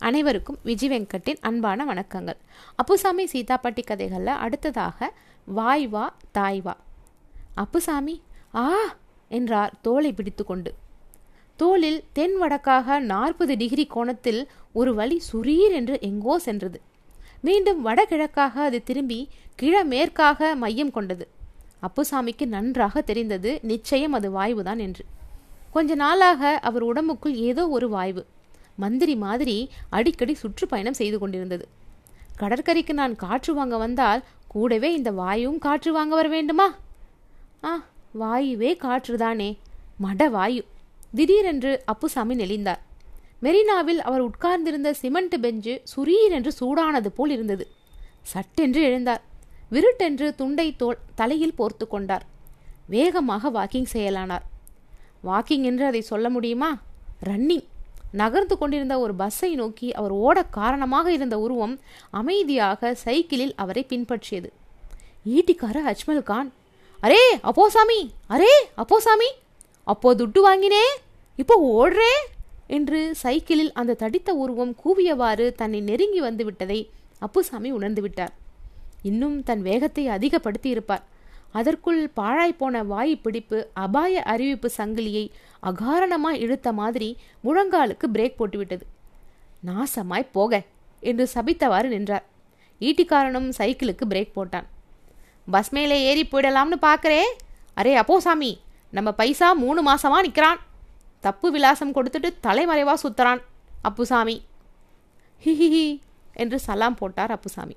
அனைவருக்கும் விஜய் வெங்கட்டின் அன்பான வணக்கங்கள். அப்புசாமி சீதாப்பட்டி கதைகளில் அடுத்ததாக வாய் வா தாய் வா. அப்புசாமி ஆ என்றார் தோலை பிடித்துக்கொண்டு. தோளில் தென் வடக்காக நாற்பது டிகிரி கோணத்தில் ஒரு வழி சுரீர் என்று எங்கோ சென்றது. மீண்டும் வடகிழக்காக அது திரும்பி கிழமேற்காக மையம் கொண்டது. அப்புசாமிக்கு நன்றாக தெரிந்தது நிச்சயம் அது வாய்வுதான் என்று. கொஞ்ச நாளாக அவர் உடம்புக்குள் ஏதோ ஒரு வாய்வு. மந்திரி மாதிரி அடிக்கடி சுற்றுப்பயணம் செய்து கொண்டிருந்தது. கடற்கரைக்கு நான் காற்று வாங்க வந்தால் கூடவே இந்த வாயும் காற்று வாங்க வர வேண்டுமா? ஆ வாயுவே காற்றுதானே மட வாயு. திடீரென்று அப்புசாமி நெளிந்தார். மெரினாவில் அவர் உட்கார்ந்திருந்த சிமெண்ட் பெஞ்சு சுரீரென்று சூடானது போல் இருந்தது. சட்டென்று எழுந்தார். விருட்டென்று துண்டை தோல் தலையில் போர்த்து கொண்டார். வேகமாக வாக்கிங் செய்யலானார் வாக்கிங் என்று அதை சொல்ல முடியுமா? ரன்னிங். நகர்ந்து கொண்டிருந்த ஒரு பஸ்ஸை நோக்கி அவர் ஓட காரணமாக இருந்த உருவம் அமைதியாக சைக்கிளில் அவரை பின்பற்றியது. ஈட்டிக்கார அஜ்மல் கான் அரே அப்போசாமி அரே அப்போசாமி அப்போ துட்டு வாங்கினே இப்போ ஓடுறே என்று சைக்கிளில் அந்த தடித்த உருவம் கூவியவாறு தன்னை நெருங்கி வந்து விட்டதை அப்புசாமி உணர்ந்துவிட்டார் இன்னும் தன் வேகத்தை அதிகப்படுத்தி இருப்பார். அதற்குள் பாழாய்ப்போன வாய் பிடிப்பு அபாய அறிவிப்பு சங்கிலியை அகாரணமாய் இழுத்த மாதிரி முழங்காலுக்கு பிரேக் போட்டுவிட்டது. நாசமாய் போக என்று சபித்தவாறு நின்றார். ஈட்டிக்காரனும் சைக்கிளுக்கு பிரேக் போட்டான். பஸ் மேலே ஏறி போயிடலாம்னு பார்க்கறே அரே அப்போ சாமி நம்ம பைசா மூணு மாசமா நிற்கிறான் தப்பு விலாசம் கொடுத்துட்டு தலைமறைவா சுத்துறான். அப்புசாமி. ஹிஹிஹி என்று சலாம் போட்டார் அப்புசாமி.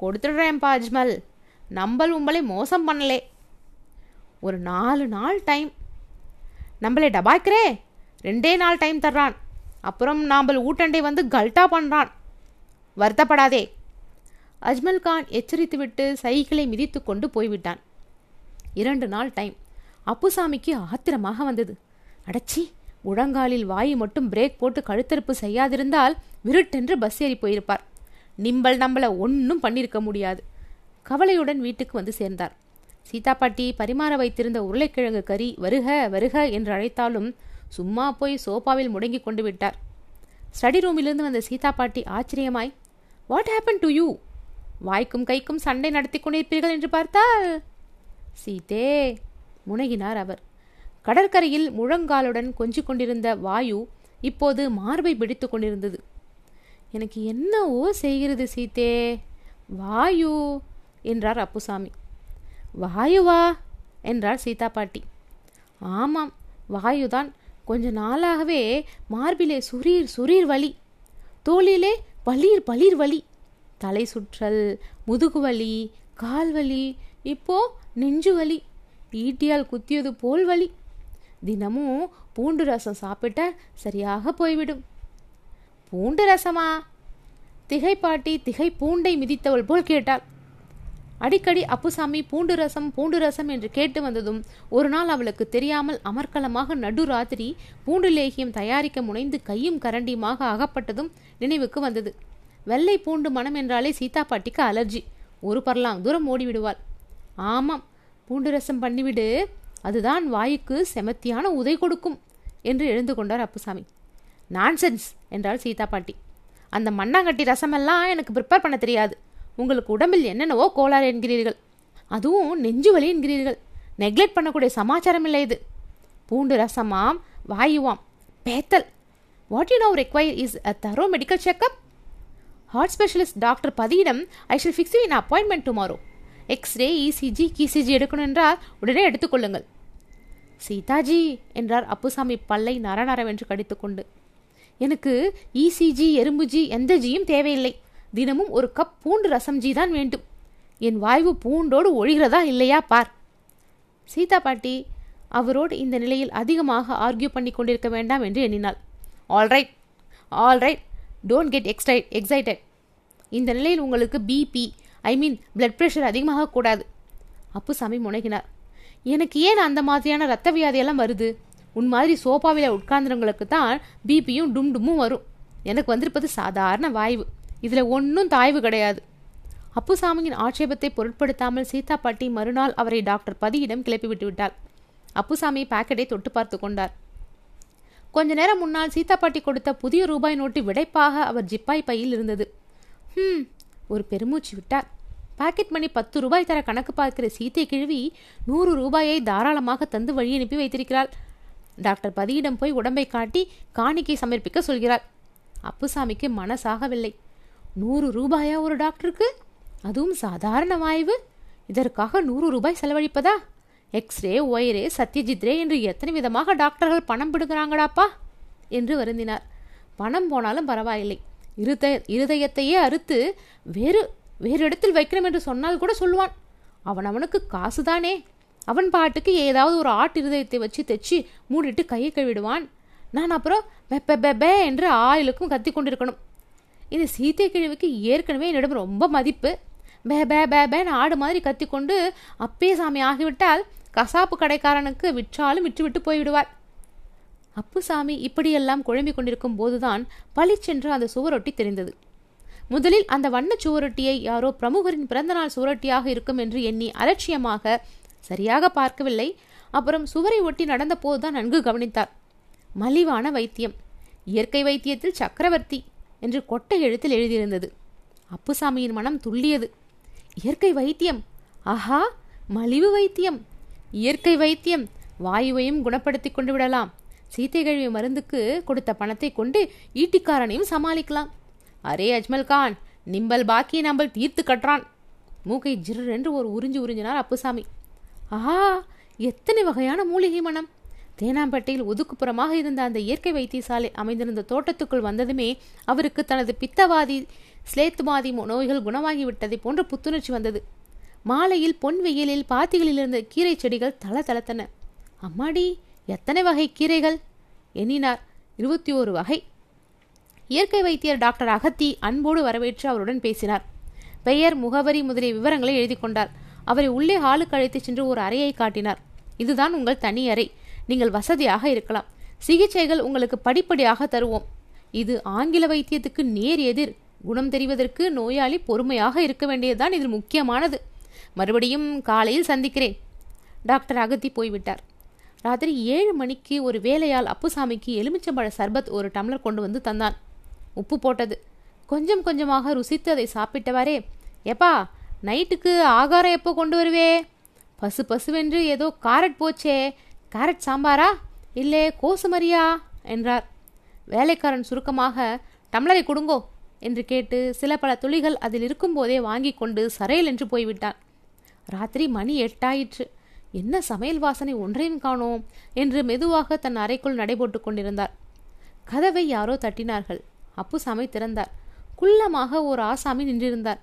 கொடுத்துடுறேன்ப்பா அஜ்மல். நம்மள் உம்பளை மோசம் பண்ணலே. ஒரு நாலு நாள் டைம் நம்மளே டபாய்க்கிறே ரெண்டே நாள் டைம் தர்றான். அப்புறம் நாம்பல் ஊட்டண்டை வந்து கல்ட்டா பண்ணுறான் வருத்தப்படாதே. அஜ்மல் கான் எச்சரித்துவிட்டு சைக்கிளை மிதித்து கொண்டு போய்விட்டான். இரண்டு நாள் டைம் அப்புசாமிக்கு ஆத்திரமாக வந்தது. அடச்சி முழங்காலில் வாய் மட்டும் பிரேக் போட்டு கழுத்தறுப்பு செய்யாதிருந்தால் விருட்டென்று பஸ் ஏறி போயிருப்பார். நிம்பல் நம்மளை ஒன்றும் பண்ணியிருக்க முடியாது. கவலையுடன் வீட்டுக்கு வந்து சேர்ந்தார். சீதா பாட்டி பரிமாற வைத்திருந்த உருளைக்கிழங்கு கறி வருக வருக என்று அழைத்தாலும் சும்மா போய் சோபாவில் முடங்கி கொண்டு விட்டார். ஸ்டடி ரூமிலிருந்து வந்த சீதா பாட்டி ஆச்சரியமாய் வாட் ஹேப்பன் டு யூ வாய்க்கும் கைக்கும் சண்டை நடத்தி கொண்டிருப்பீர்கள் என்று பார்த்தால்? சீதே முனகினார் அவர். கடற்கரையில் முழங்காலுடன் கொஞ்சிக் கொண்டிருந்த வாயு இப்போது மார்பை பிடித்து கொண்டிருந்தது. எனக்கு என்னவோ செய்கிறது சீதே? வாயு என்றார் அப்புசாமி. வாயுவா? என்றார் சீதா பாட்டி. ஆமாம் வாயுதான். கொஞ்ச நாளாகவே மார்பிலே சுரீர் சுரீர் வலி. தோளிலே பளீர் பளீர் வலி. தலை சுற்றல் முதுகு வலி கால் வலி இப்போ நெஞ்சு வலி ஈட்டியால் குத்தியது போல் வலி. தினமும் பூண்டு ரசம் சாப்பிட்ட சரியாக போய்விடும். பூண்டு ரசமா? திகைப்பாட்டி திகை பூண்டை மிதித்தவள் போல் கேட்டாள். அடிக்கடி அப்புசாமி பூண்டு ரசம் பூண்டு ரசம் என்று கேட்டு வந்ததும் ஒரு நாள் அவளுக்கு தெரியாமல் அமர்க்கலமாக நடுராத்திரி பூண்டு லேகியம் தயாரிக்க முனைந்து கையும் கரண்டியுமாக அகப்பட்டதும் நினைவுக்கு வந்தது. வெள்ளை பூண்டு மனம் என்றாலே சீதா பாட்டிக்கு அலர்ஜி. ஒரு பரலாம் தூரம் ஓடிவிடுவாள். ஆமாம் பூண்டு ரசம் பண்ணிவிடு. அதுதான் வாயுக்கு செமத்தியான உதை கொடுக்கும் என்று எழுந்து கொண்டார் அப்புசாமி. நான்சென்ஸ் என்றாள் சீதா பாட்டி. அந்த மண்ணாங்கட்டி ரசமெல்லாம் எனக்கு ப்ரிப்பேர் பண்ண தெரியாது. உங்களுக்கு உடம்பில் என்னென்னவோ கோளாறு என்கிறீர்கள். அதுவும் நெஞ்சு வலி என்கிறீர்கள். நெக்லெக்ட் பண்ணக்கூடிய சமாச்சாரம் இல்லை இது. பூண்டு ரசமாம் வாயுவாம் பேத்தல். What you know require is a thorough medical checkup heart specialist doctor பதியிடம் I shall fix in appointment tomorrow x-ray ECG கிசிஜி எடுக்கணும் என்றால் உடனே எடுத்துக்கொள்ளுங்கள் சீதாஜி என்றார் அப்புசாமி பல்லை நரநரவென்று கடித்துக்கொண்டு எனக்கு இசிஜி எறும்புஜி எந்த ஜியும் தேவையில்லை. தினமும் ஒரு கப் பூண்டு ரசம்ஜி தான் வேண்டும். என் வாய்வு பூண்டோடு ஒழிகிறதா இல்லையா பார். சீதா பாட்டி அவரோடு இந்த நிலையில் அதிகமாக ஆர்கியூ பண்ணி கொண்டிருக்க வேண்டாம் என்று எண்ணினாள். Alright alright don't get excite excited இந்த நிலையில் உங்களுக்கு BP I mean blood pressure அதிகமாக கூடாது. அப்புசாமி முனைகினார். எனக்கு ஏன் அந்த மாதிரியான ரத்த வியாதியெல்லாம் வருது? உன் மாதிரி சோஃபாவில் உட்கார்ந்தவங்களுக்கு தான் பிபியும் டும் டும்மும் வரும். எனக்கு வந்திருப்பது சாதாரண வாய்வு. இதில் ஒன்றும் தாய்வு கிடையாது. அப்புசாமியின் ஆட்சேபத்தை பொருட்படுத்தாமல் சீதா பாட்டி மறுநாள் அவரை டாக்டர் பதியிடம் கிளப்பி விட்டு விட்டாள். அப்புசாமி பாக்கெட்டை தொட்டு பார்த்து கொண்டார். கொஞ்ச நேரம் முன்னால் சீதா பாட்டி கொடுத்த புதிய ரூபாய் நோட்டு விடைப்பாக அவர் ஜிப்பாய் பையில் இருந்தது. ஹம் ஒரு பெருமூச்சு விட்டார். பாக்கெட் மணி பத்து ரூபாய் தர கணக்கு பார்க்கிற சீத்தை கிழவி நூறு ரூபாயை தாராளமாக தந்து வழி அனுப்பி வைத்திருக்கிறாள். டாக்டர் பதியிடம் போய் உடம்பை காட்டி காணிக்கை சமர்ப்பிக்க சொல்கிறார் அப்புசாமிக்கு மனசாகவில்லை. நூறு ரூபாயா ஒரு டாக்டருக்கு? அதுவும் சாதாரண வாய்வு. இதற்காக நூறு ரூபாய் செலவழிப்பதா? எக்ஸ்ரே ஒயரே சத்யஜித்ரே என்று எத்தனை விதமாக டாக்டர்கள் பணம் பிடுங்குறாங்கடாப்பா? என்று வருந்தினார். பணம் போனாலும் பரவாயில்லை. இருதய இருதயத்தையே அறுத்து வேறு வேறு இடத்தில் வைக்கிறோம் என்று சொன்னால் கூட சொல்லுவான். அவன் அவனுக்கு காசுதானே. அவன் பாட்டுக்கு ஏதாவது ஒரு ஆட்டு இருதயத்தை வச்சு தைச்சி மூடிட்டு கையை கழுவிடுவான். நான் அப்புறம் பெப்ப பெப்பே என்று ஆயிலுக்கும் கத்தி கொண்டிருக்கணும். இந்த சீத்தை கிழவிக்கு ஏற்கனவே என்னிடம் ரொம்ப மதிப்பு. பே பே பே பேன்னு ஆடு மாதிரி கத்திக்கொண்டு அப்பே சாமி ஆகிவிட்டால் கசாப்பு கடைக்காரனுக்கு விற்றாலும் விற்றுவிட்டு போய்விடுவார். அப்புசாமி இப்படியெல்லாம் குழம்பிக் கொண்டிருக்கும் போதுதான் பளிச்சென்று அந்த சுவரொட்டி தெரிந்தது. முதலில் அந்த வண்ண சுவரொட்டியை யாரோ பிரமுகரின் பிறந்தநாள் சுவரொட்டியாக இருக்கும் என்று எண்ணி அலட்சியமாக சரியாக பார்க்கவில்லை. அப்புறம் சுவரை ஒட்டி நடந்த போதுதான் நன்கு கவனித்தார். மலிவான வைத்தியம். இயற்கை வைத்தியத்தில் சக்கரவர்த்தி. என்று கொட்டை எழுத்தில் எழுதியிருந்தது. அப்புசாமியின் மனம் துள்ளியது. இயற்கை வைத்தியம். ஆஹா மலிவு வைத்தியம். இயற்கை வைத்தியம். வாயுவையும் குணப்படுத்தி கொண்டு விடலாம். சீத்தை கழிவு மருந்துக்கு கொடுத்த பணத்தை கொண்டு ஈட்டிக்காரனையும் சமாளிக்கலாம். அரே அஜ்மல் கான் நிம்பல் பாக்கி நம்பல் தீர்த்து கட்டுறான். மூக்கை ஜிர் என்று ஒரு உறிஞ்சு உறிஞ்சினார் அப்புசாமி. ஆஹா எத்தனை வகையான மூலிகை மனம். தேனாம்பேட்டையில் ஒதுக்குப்புறமாக இருந்த அந்த இயற்கை வைத்தியசாலை அமைந்திருந்த தோட்டத்துக்குள் வந்ததுமே அவருக்கு தனது பித்தவாதி ஸ்லேத்துவாதி நோய்கள் குணமாகிவிட்டதை போன்ற புத்துணர்ச்சி வந்தது. மாலையில் பொன் வெயிலில் பாத்திகளில் இருந்த கீரை செடிகள் தள தளத்தன. அம்மாடி எத்தனை வகை கீரைகள்? எண்ணினார் இருபத்தி ஓரு வகை. இயற்கை வைத்தியர் டாக்டர் அகத்தி அன்போடு வரவேற்று அவருடன் பேசினார். பெயர் முகவரி முதலிய விவரங்களை எழுதி கொண்டார். அவரை உள்ளே ஹாலுக்கு அழைத்துச் சென்று ஒரு அறையை காட்டினார். இதுதான் உங்கள் தனி அறை. நீங்கள் வசதியாக இருக்கலாம். சிகிச்சைகள் உங்களுக்கு படிப்படியாக தருவோம். இது ஆங்கில வைத்தியத்துக்கு நேர் எதிர். குணம் தெரிவதற்கு நோயாளி பொறுமையாக இருக்க வேண்டியதுதான் இதில் முக்கியமானது. மறுபடியும் காலையில் சந்திக்கிறேன். டாக்டர் அகத்தி போய்விட்டார். ராத்திரி ஏழு மணிக்கு ஒரு வேலையால் அப்புசாமிக்கு எலுமிச்சம்பழ சர்பத் ஒரு டம்ளர் கொண்டு வந்து தந்தான். உப்பு போட்டது. கொஞ்சம் கொஞ்சமாக ருசித்து அதை சாப்பிட்டவாறே எப்பா நைட்டுக்கு ஆகாரம் எப்போ கொண்டு வருவே? பசு பசுவென்று ஏதோ காரட் போச்சே. கேரட் சாம்பாரா? இல்லே கோசுமரியா? என்றார். வேலைக்காரன் சுருக்கமாக டம்ளரை கொடுங்கோ என்று கேட்டு சில பல துளிகள் அதில் இருக்கும்போதே வாங்கி கொண்டு சரையல் என்று போய்விட்டான். ராத்திரி மணி எட்டாயிற்று. என்ன சமையல் வாசனை ஒன்றையும் காணோம் என்று மெதுவாக தன் அறைக்குள் நடைபோட்டு கொண்டிருந்தார். கதவை யாரோ தட்டினார்கள். அப்புசாமி திறந்தார். குள்ளமாக ஒரு ஆசாமி நின்றிருந்தார்.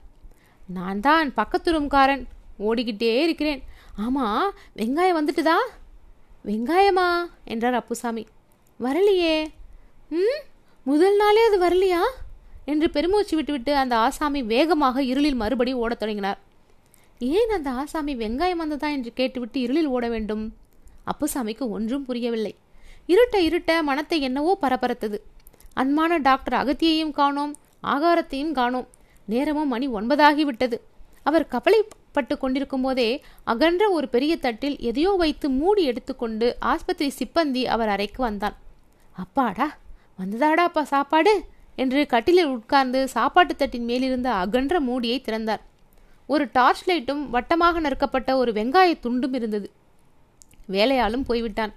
நான் தான் பக்கத்து ரூம்காரன். ஓடிக்கிட்டே இருக்கிறேன். ஆமா வெங்காயம் வந்துட்டுதா? வெங்காயமா? என்றார் அப்புசாமி. வரலையே. ம் முதல் நாளே அது வரலையா? என்று பெருமூச்சு விட்டுவிட்டு அந்த ஆசாமி வேகமாக இருளில் மறுபடி ஓடத் தொடங்கினார். ஏன் அந்த ஆசாமி வெங்காயம் வந்ததா என்று கேட்டுவிட்டு இருளில் ஓட வேண்டும்? அப்புசாமிக்கு ஒன்றும் புரியவில்லை. இருட்ட இருட்ட மனத்தை என்னவோ பரபரத்தது. அன்பான டாக்டர் அகத்தியையும் காணோம் ஆகாரத்தையும் காணோம். நேரமும் மணி ஒன்பதாகிவிட்டது. அவர் பட்டு கொண்டிருக்கும் போதே அகன்ற ஒரு பெரிய தட்டில் எதையோ வைத்து மூடி எடுத்துக்கொண்டு ஆஸ்பத்திரி சிப்பந்தி அவர் அறைக்கு வந்தான். அப்பாடா வந்ததாடா அப்பா சாப்பாடு? என்று கட்டிலில் உட்கார்ந்து சாப்பாட்டு தட்டின் மேலிருந்த அகன்ற மூடியை திறந்தார். ஒரு டார்ச் லைட்டும் வட்டமாக நறுக்கப்பட்ட ஒரு வெங்காய துண்டும் இருந்தது. வேலையாலும் போய்விட்டான்.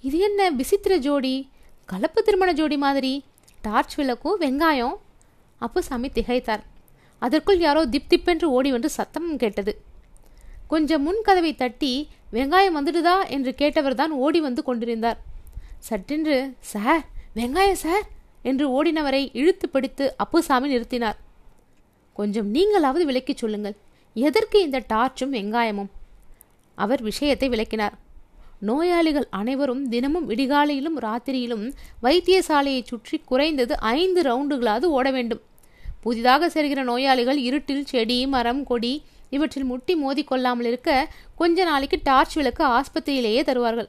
இது என்ன விசித்திர ஜோடி? கலப்பு திருமண ஜோடி மாதிரி. டார்ச் விளக்கும் வெங்காயம்? அப்புசாமி திகைத்தார். அதற்குள் யாரோ திப் திப்பென்று ஓடி வந்து சத்தம் கேட்டது. கொஞ்சம் முன் கதவை தட்டி வெங்காயம் வந்துடுதா? என்று கேட்டவர் தான் ஓடி வந்து கொண்டிருந்தார். சட்டென்று சார் வெங்காயம் சார் என்று ஓடினவரை இழுத்து பிடித்து அப்புசாமி நிறுத்தினார். கொஞ்சம் நீங்களாவது விளக்கிச் சொல்லுங்கள். எதற்கு இந்த டார்ச்சும் வெங்காயமும்? அவர் விஷயத்தை விளக்கினார். நோயாளிகள் அனைவரும் தினமும் விடிகாலையிலும் ராத்திரியிலும் வைத்தியசாலையை சுற்றி குறைந்தது ஐந்து ரவுண்டுகளாவது ஓட வேண்டும். புதிதாக செல்கிற நோயாளிகள் இருட்டில் செடி மரம் கொடி இவற்றில் முட்டி மோதி கொள்ளாமல் இருக்க கொஞ்ச நாளைக்கு டார்ச் விளக்கு ஆஸ்பத்திரியிலேயே தருவார்கள்.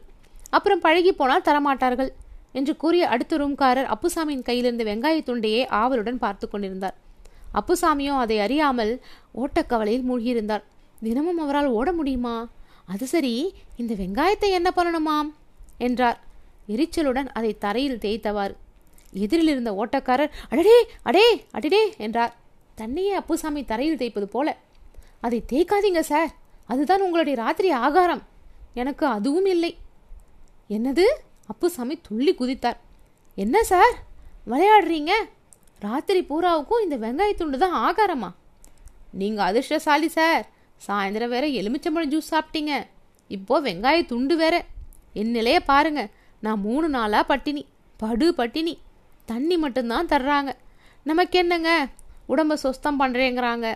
அப்புறம் பழகி போனால் தரமாட்டார்கள் என்று கூறிய அடுத்த ரூம்காரர் அப்புசாமியின் கையிலிருந்து இருந்த வெங்காய துண்டையே ஆவலுடன் பார்த்து கொண்டிருந்தார். அப்புசாமியோ அதை அறியாமல் ஓட்டக்கவலையில் மூழ்கியிருந்தார். தினமும் அவரால் ஓட முடியுமா? அது சரி இந்த வெங்காயத்தை என்ன பண்ணணுமாம்? என்றார். எரிச்சலுடன் அதை தரையில் தேய்த்தவாறு எதிரில் இருந்த ஓட்டக்காரர் அடடே அடே அடடே என்றார். தன்னையே அப்புசாமி தரையில் தேய்ப்பது போல. அதை தேய்க்காதீங்க சார். அதுதான் உங்களுடைய ராத்திரி ஆகாரம். எனக்கு அதுவும் இல்லை. என்னது? அப்புசாமி துள்ளி குதித்தார். என்ன சார்? விளையாடுறீங்க? ராத்திரி பூராவுக்கும் இந்த வெங்காயத்துண்டு தான் ஆகாரமா? நீங்கள் அதிர்ஷ்டசாலி சார். சாயந்தரம் வேற எலுமிச்சம்பழம் ஜூஸ் சாப்பிட்டீங்க. இப்போ வெங்காய துண்டு வேற. என் நிலையை பாருங்க. நான் மூணு நாளாக பட்டினி. படு பட்டினி. தண்ணி மட்டும்தான் தர்றாங்க. நமக்கு என்னங்க? உடம்ப சொஸ்தம் பண்ணுறேங்கிறாங்க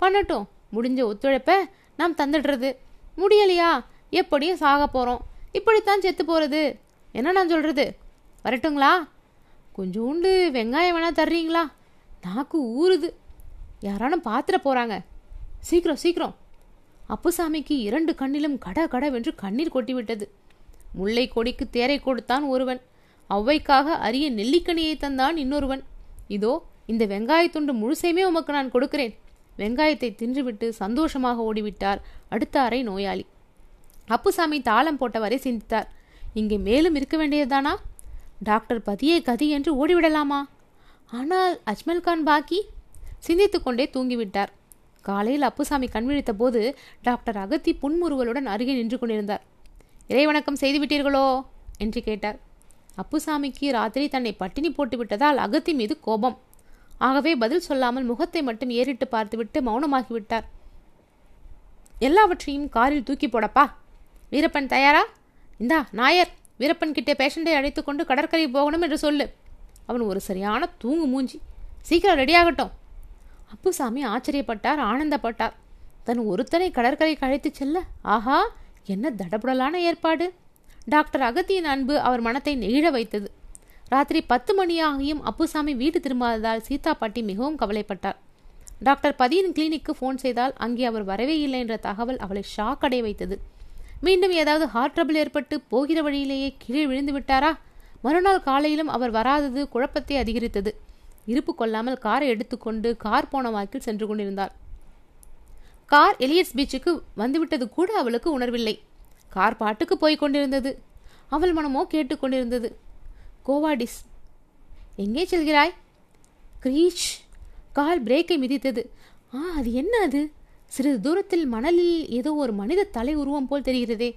பண்ணட்டும். முடிஞ்ச ஒத்துழைப்பை நாம் தந்துடுறது. முடியலையா? எப்படியும் சாக போகிறோம் இப்படித்தான் செத்து போகிறது என்ன நான் சொல்கிறது வரட்டுங்களா? கொஞ்சோண்டு வெங்காயம் வேணால் தர்றீங்களா? நாக்கு ஊறுது. யாரானும் பாத்திர போகிறாங்க சீக்கிரம் சீக்கிரம். அப்புசாமிக்கு இரண்டு கண்ணிலும் கட கடவென்று கண்ணீர் கொட்டிவிட்டது. முல்லை கொடிக்கு தேரை கொடுத்தான் ஒருவன். ஔவைக்காக அரிய நெல்லிக்கனியை தந்தான் இன்னொருவன். இதோ இந்த வெங்காயத்துண்டு முழுசையுமே உமக்கு நான் கொடுக்கிறேன். வெங்காயத்தை தின்றுவிட்டு சந்தோஷமாக ஓடிவிட்டார் அடுத்த அறை நோயாளி. அப்புசாமி தாளம் போட்டவரை சிந்தித்தார். இங்கே மேலும் இருக்க வேண்டியதுதானா? டாக்டர் பதியே கதி என்று ஓடிவிடலாமா? ஆனால் அஜ்மல் கான் பாக்கி? சிந்தித்து கொண்டே தூங்கிவிட்டார். காலையில் அப்புசாமி கண்விழித்த போது டாக்டர் அகத்தி புன்முறுவலுடன் அருகே நின்று கொண்டிருந்தார். இறைவணக்கம் செய்துவிட்டீர்களோ? என்று கேட்டார். அப்புசாமிக்கு ராத்திரி தன்னை பட்டினி போட்டு விட்டதால் அகத்தி மீது கோபம். ஆகவே பதில் சொல்லாமல் முகத்தை மட்டும் ஏறிட்டு பார்த்துவிட்டு மௌனமாகிவிட்டார் எல்லாவற்றையும் காரில் தூக்கி போடப்பா. வீரப்பன் தயாரா? இந்தா நாயர் வீரப்பன் கிட்டே பேஷண்டை அழைத்து கொண்டு கடற்கரை போகணும் என்று சொல்லு. அவன் ஒரு சரியான தூங்கு மூஞ்சி. சீக்கிரம் ரெடியாகட்டும் அப்புசாமி ஆச்சரியப்பட்டார் ஆனந்தப்பட்டார். தன் ஒருத்தனை கடற்கரைக்கு அழைத்துச் செல்ல? ஆஹா என்ன தடபுடலான ஏற்பாடு. டாக்டர் அகத்தியின் அன்பு அவர் மனத்தை நெகிழ வைத்தது. ராத்திரி பத்து மணியாகியும் அப்புசாமி வீடு திரும்பாததால் சீதா பாட்டி மிகவும் கவலைப்பட்டார் டாக்டர் பதியின் கிளினிக்கு ஃபோன் செய்தால் அங்கே அவர் வரவே இல்லை என்ற தகவல் அவளை ஷாக் அடைய வைத்தது. மீண்டும் ஏதாவது ஹார்ட் ட்ரபிள் ஏற்பட்டு போகிற வழியிலேயே கீழே விழுந்து விட்டாரா? மறுநாள் காலையிலும் அவர் வராதது குழப்பத்தை அதிகரித்தது. இருப்பு கொள்ளாமல் காரை எடுத்துக்கொண்டு கார் போன வாக்கில் சென்று கொண்டிருந்தார் கார் எலியட்ஸ் பீச்சுக்கு வந்துவிட்டது கூட அவளுக்கு உணர்வில்லை. கார் பாட்டுக்கு போய் கொண்டிருந்தது. அவள் மனமோ கேட்டுக்கொண்டிருந்தது கோவாடிஸ் எங்கே செல்கிறாய்? கிரீச் கால் பிரேக்கை மிதித்தது. ஆ அது என்ன அது? சிறிது தூரத்தில் மணலில் ஏதோ ஒரு மனித தலை உருவம் போல் தெரிகிறதே.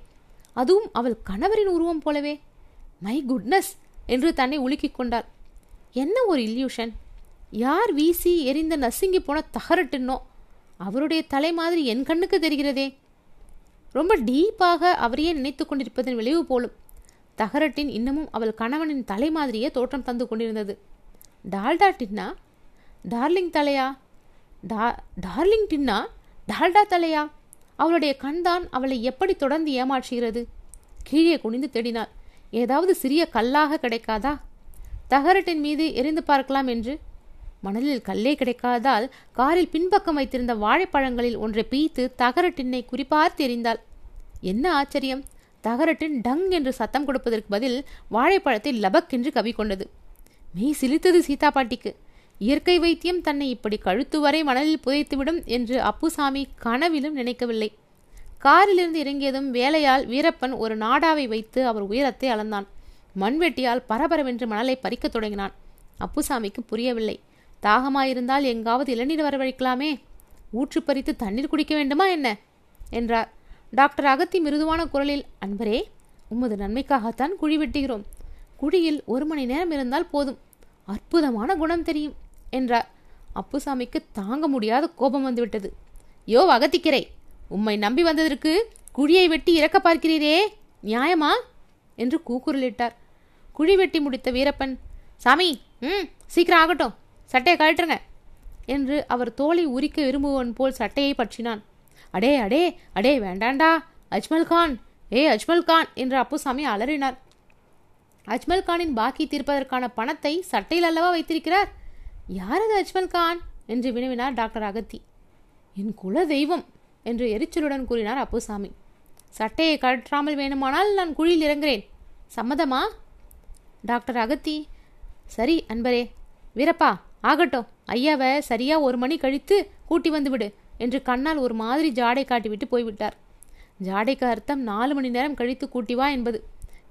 அதுவும் அவள் கணவரின் உருவம் போலவே. மை குட்னஸ் என்று தன்னை உலுக்கிக் கொண்டாள். என்ன ஒரு இல்யூஷன்? யார் வீசி எரிந்த நசுங்கி போன தகரட்டுன்னோ? அவருடைய தலை மாதிரி என் கண்ணுக்கு தெரிகிறதே. ரொம்ப டீப்பாக அவரையே நினைத்து கொண்டிருப்பதன் விளைவு போலும். தகரட்டின் இன்னமும் அவள் கணவனின் தலை மாதிரியே தோற்றம் தந்து கொண்டிருந்தது. டால்டா டின்னா? டார்லிங் தலையா? டா டார்லிங் டின்னா? டால்டா தலையா? அவளுடைய கண்தான் அவளை எப்படி தொடர்ந்து ஏமாற்றுகிறது? கீழே குனிந்து தேடினாள். ஏதாவது சிறிய கல்லாக கிடைக்காதா? தகரட்டின் மீது எரிந்து பார்க்கலாம் என்று மணலில் கல்லே கிடைக்காதால் காரில் பின்பக்கம் வைத்திருந்த வாழைப்பழங்களில் ஒன்றை பீத்து தகரட்டினை குறிப்பார் தெரிந்தாள். என்ன ஆச்சரியம்? தகரட்டின் டங் என்று சத்தம் கொடுப்பதற்கு பதில் வாழைப்பழத்தை லபக்கென்று கவி கொண்டது. மெய் சிலித்தது சீதா பாட்டிக்கு இயற்கை வைத்தியம் தன்னை இப்படி கழுத்து வரை மணலில் புதைத்துவிடும் என்று அப்புசாமி கனவிலும் நினைக்கவில்லை. காரிலிருந்து இறங்கியதும் வேலையால் வீரப்பன் ஒரு நாடாவை வைத்து அவர் உயரத்தை அளந்தான். மண்வெட்டியால் பரபரவென்று மணலை பறிக்கத் தொடங்கினான். அப்புசாமிக்கு புரியவில்லை. தாகமாயிருந்தால் எங்காவது இளநீர் வரவழைக்கலாமே. ஊற்று பறித்து தண்ணீர் குடிக்க வேண்டுமா என்ன? என்றார். டாக்டர் அகத்தி மிருதுவான குரலில் அன்பரே உமது நன்மைக்காகத்தான் குழி வெட்டுகிறோம். குழியில் ஒரு மணி நேரம் இருந்தால் போதும். அற்புதமான குணம் தெரியும் என்றார். அப்புசாமிக்கு தாங்க முடியாத கோபம் வந்துவிட்டது. யோ அகத்திக்கிறே உம்மை நம்பி வந்ததற்கு குழியை வெட்டி இறக்க பார்க்கிறீரே நியாயமா? என்று கூக்குரலிட்டார். குழி வெட்டி முடித்த வீரப்பன் சாமி ம் சீக்கிரம் ஆகட்டும். சட்டையை கழட்டுருங்க என்று அவர் தோலை உரிக்க விரும்புவன் போல் சட்டையை பற்றினான். அடே அடே அடே வேண்டாண்டா அஜ்மல் கான். ஏ அஜ்மல் கான் என்று அப்புசாமி அலறினார். அஜ்மல் கானின் பாக்கி தீர்ப்பதற்கான பணத்தை சட்டையில் அல்லவா வைத்திருக்கிறார்? யார் அது அஜ்மல் கான்? என்று வினவினார் டாக்டர் அகத்தி. என் குல தெய்வம் என்று எரிச்சலுடன் கூறினார் அப்புசாமி. சட்டையை கழற்றாமல் வேணுமானால் நான் குழியில் இறங்குறேன். சம்மதமா? டாக்டர் அகத்தி சரி அன்பரே வீரப்பா ஆகட்டும் ஐயாவை சரியா ஒரு மணி கழித்து கூட்டி வந்து விடு என்று கண்ணால் ஒரு மாதிரி ஜாடை காட்டிவிட்டு போய்விட்டார். ஜாடைக்கு அர்த்தம் நாலு மணி நேரம் கழித்து கூட்டி வா என்பது.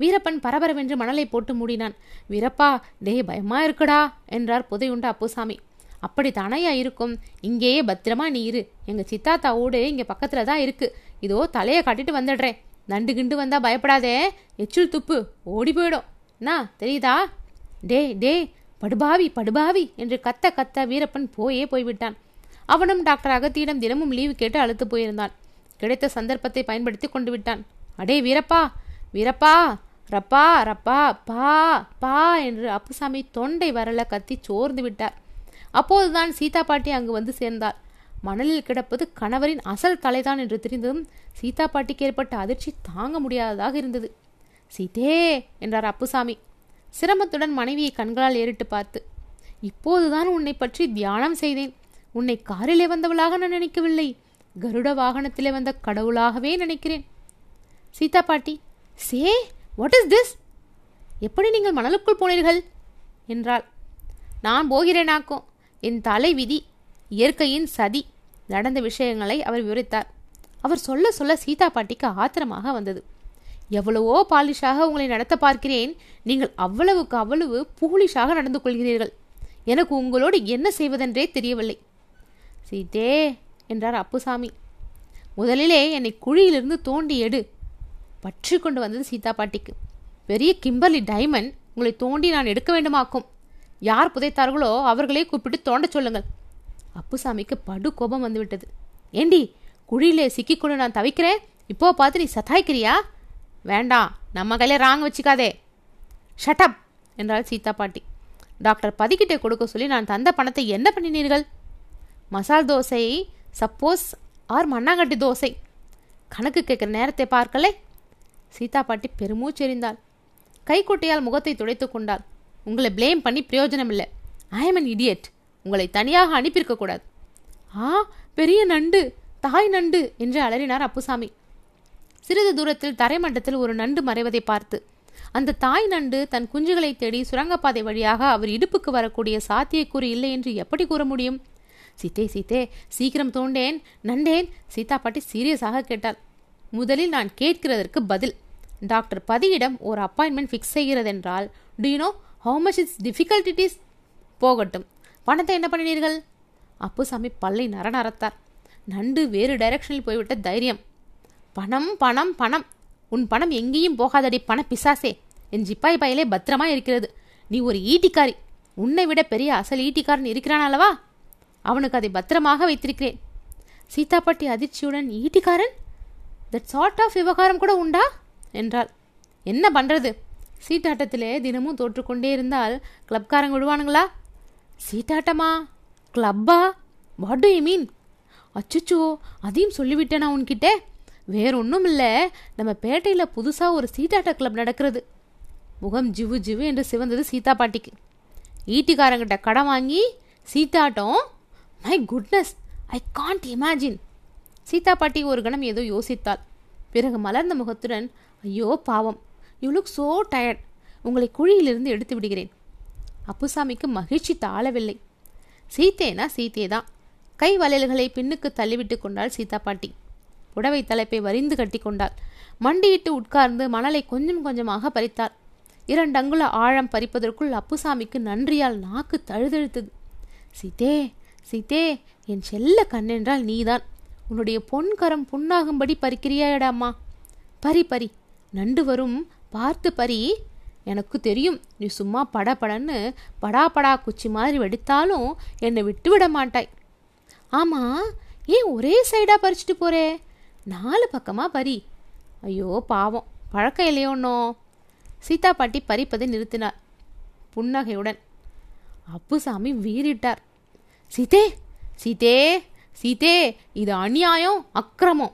வீரப்பன் பரபரவென்று மணலை போட்டு மூடினான். வீரப்பா டேய் பயமா இருக்குடா என்றார் புதையுண்ட அப்புசாமி. அப்படி தானையா இருக்கும்? இங்கேயே பத்திரமா நீ இரு. எங்க சித்தாத்தா ஊடு இங்க பக்கத்துல தான் இருக்கு. இதோ தலையை காட்டிட்டு வந்துடுறேன். நண்டு கிண்டு வந்தா பயப்படாதே. எச்சில் துப்பு ஓடி போயிடும். என்ன தெரியுதா? டே டே படுபாவி படுபாவி என்று கத்த கத்த வீரப்பன் போயே போய்விட்டான். அவனும் டாக்டர் அகத்தியிடம் தினமும் லீவு கேட்டு அழுத்து போயிருந்தான். கிடைத்த சந்தர்ப்பத்தை பயன்படுத்தி கொண்டு விட்டான். அடே வீரப்பா வீரப்பா ரப்பா ரப்பா பா பா என்று அப்புசாமி தொண்டை வரல கத்தி சோர்ந்து விட்டார். அப்போதுதான் சீதா பாட்டி அங்கு வந்து சேர்ந்தார் மணலில் கிடப்பது கணவரின் அசல் தலைதான் என்று தெரிந்ததும் சீதா பாட்டிக்கு ஏற்பட்ட அதிர்ச்சி தாங்க முடியாததாக இருந்தது. சீதே என்றார் அப்புசாமி. சிரமத்துடன் மனைவியை கண்களால் ஏறிட்டு பார்த்து இப்போதுதான் உன்னை பற்றி தியானம் செய்தேன். உன்னை காரிலே வந்தவளாக நான் நினைக்கவில்லை. கருட வாகனத்திலே வந்த கடவுளாகவே நினைக்கிறேன். சீதா பாட்டி சே வாட் இஸ் திஸ் எப்படி நீங்கள் மணலுக்குள் போனீர்கள்? என்றாள். நான் போகிறேனாக்கும் என் தலை விதி இயற்கையின் சதி நடந்த விஷயங்களை அவர் விவரித்தார். அவர் சொல்ல சொல்ல சீதா பாட்டிக்கு ஆத்திரமாக வந்தது. எவ்வளவோ பாலிஷாக உங்களை நடத்த பார்க்கிறேன். நீங்கள் அவ்வளவுக்கு அவ்வளவு பூலிஷாக நடந்து கொள்கிறீர்கள். எனக்கு உங்களோடு என்ன செய்வதென்றே தெரியவில்லை. சீதே என்றார் அப்புசாமி. முதலிலே என்னை குழியிலிருந்து தோண்டி எடு. பற்றி கொண்டு வந்தது சீதா பாட்டிக்கு. பெரிய கிம்பர்லி டைமண்ட் உங்களை தோண்டி நான் எடுக்க வேண்டுமாக்கும். யார் புதைத்தார்களோ அவர்களே கூப்பிட்டு தோண்ட சொல்லுங்கள். அப்புசாமிக்கு படு கோபம் வந்துவிட்டது. ஏண்டி குழியிலே சிக்கிக்கொண்டு நான் தவிக்கிறேன்? இப்போ பார்த்து நீ சத்தாய்க்கிறியா? வேண்டாம் நம்ம கையில ராங் வச்சுக்காதே. ஷட்டப் என்றாள் சீதா பாட்டி. டாக்டர் பதிக்கிட்டே கொடுக்க சொல்லி நான் தந்த பணத்தை என்ன பண்ணினீர்கள்? மசால் தோசை சப்போஸ் ஆர் மண்ணாங்கட்டி தோசை. கணக்கு கேட்குற நேரத்தை பார்க்கலை. சீதா பாட்டி பெருமூச்செறிந்தாள் கைக்குட்டையால் முகத்தை துடைத்து கொண்டாள். உங்களை ப்ளேம் பண்ணி பிரயோஜனம் இல்லை ஐ எம் அன் இடியட் உங்களை தனியாக அனுப்பியிருக்கக்கூடாது ஆ பெரிய நண்டு தாய் நண்டு என்று அலறினார் அப்புசாமி. சிறிது தூரத்தில் தரைமட்டத்தில் ஒரு நண்டு மறைவதை பார்த்து அந்த தாய் நண்டு தன் குஞ்சுகளை தேடி சுரங்கப்பாதை வழியாக அவர் இடுப்புக்கு வரக்கூடிய சாத்தியக்கூறு இல்லை என்று எப்படி கூற முடியும்? சீத்தே சீத்தே சீக்கிரம் தோண்டேன் நண்டேன் சீதா பாட்டி சீரியஸாக கேட்டாள். முதலில் நான் கேட்கிறதற்கு பதில். டாக்டர் பதியிடம் ஒரு appointment fix செய்கிறதென்றால் do you know how much it's difficult it is போகட்டும். பணத்தை என்ன பண்ணினீர்கள்? அப்புசாமி பல்லை நரநரத்தார். நண்டு வேறு டைரக்ஷனில் போய்விட்ட தைரியம். பணம் பணம் பணம். உன் பணம் எங்கேயும் போகாதடி பண பிசாசே. என் ஜிப்பாய் பயலே பத்திரமா இருக்கிறது. நீ ஒரு ஈட்டிக்காரி. உன்னை விட பெரிய அசல் ஈட்டிக்காரன் இருக்கிறான் அல்லவா அவனுக்கு அதை பத்திரமாக வைத்திருக்கிறேன். சீதாப்பட்டி அதிர்ச்சியுடன் ஈட்டிக்காரன்? தட் சார்ட் ஆஃப் விவகாரம் கூட உண்டா? என்றாள். என்ன பண்ணுறது சீட்டாட்டத்திலே தினமும் தோற்றுக்கொண்டே இருந்தால் கிளப்காரங்க விடுவானுங்களா? சீட்டாட்டமா? கிளப்பா? வாட் டு யூ மீன் அச்சுச்சோ அதையும் சொல்லிவிட்டேனா உன்கிட்ட? வேற ஒன்றும் இல்லை நம்ம பேட்டையில் புதுசாக ஒரு சீட்டாட்ட கிளப் நடக்கிறது. முகம் ஜிவு ஜிவு என்று சிவந்தது சீதா பாட்டிக்கு. ஈட்டிக்காரங்கிட்ட கடன் வாங்கி சீத்தாட்டம் my goodness I can't imagine Sita பாட்டி ஒரு கணம் ஏதோ யோசித்தாள். பிறகு மலர்ந்த முகத்துடன் ஐயோ பாவம். யூ லுக் சோ டயர்ட் உங்களை குழியிலிருந்து எடுத்து விடுகிறேன். அப்புசாமிக்கு மகிழ்ச்சி தாழவில்லை. சீத்தேனா சீத்தே தான் கை வளையல்களை பின்னுக்கு தள்ளிவிட்டு கொண்டாள் சீதா பாட்டி. புடவை தலைப்பை வரிந்து கட்டி கொண்டாள். மண்டியிட்டு உட்கார்ந்து மணலை கொஞ்சம் கொஞ்சமாக பறித்தாள். இரண்டங்குல ஆழம் பறிப்பதற்குள் அப்புசாமிக்கு நன்றியால் நாக்கு தழுதழுத்தது. சீதே சீதே என் செல்ல கண்ணென்றால் நீதான். உன்னுடைய பொன்கரம் புண்ணாகும்படி பறிக்கிறியாடாம்மா பரி பரி. நண்டு வரும் பார்த்து பரி. எனக்கு தெரியும் நீ சும்மா படபடன்னு படா படா குச்சி மாதிரி வெடித்தாலும் என்னை விட்டு விட மாட்டாய். ஆமா ஏன் ஒரே சைடாக பறிச்சுட்டு போறே? நாலு பக்கமா பறி ஐயோ பாவம். பழக்கம் இல்லையோன்னோ சீதா பாட்டி பறிப்பதை நிறுத்தினார் புன்னகையுடன். அப்புசாமி வீறிட்டார். சீதே சீதே சீதே இது அநியாயம் அக்கிரமம்.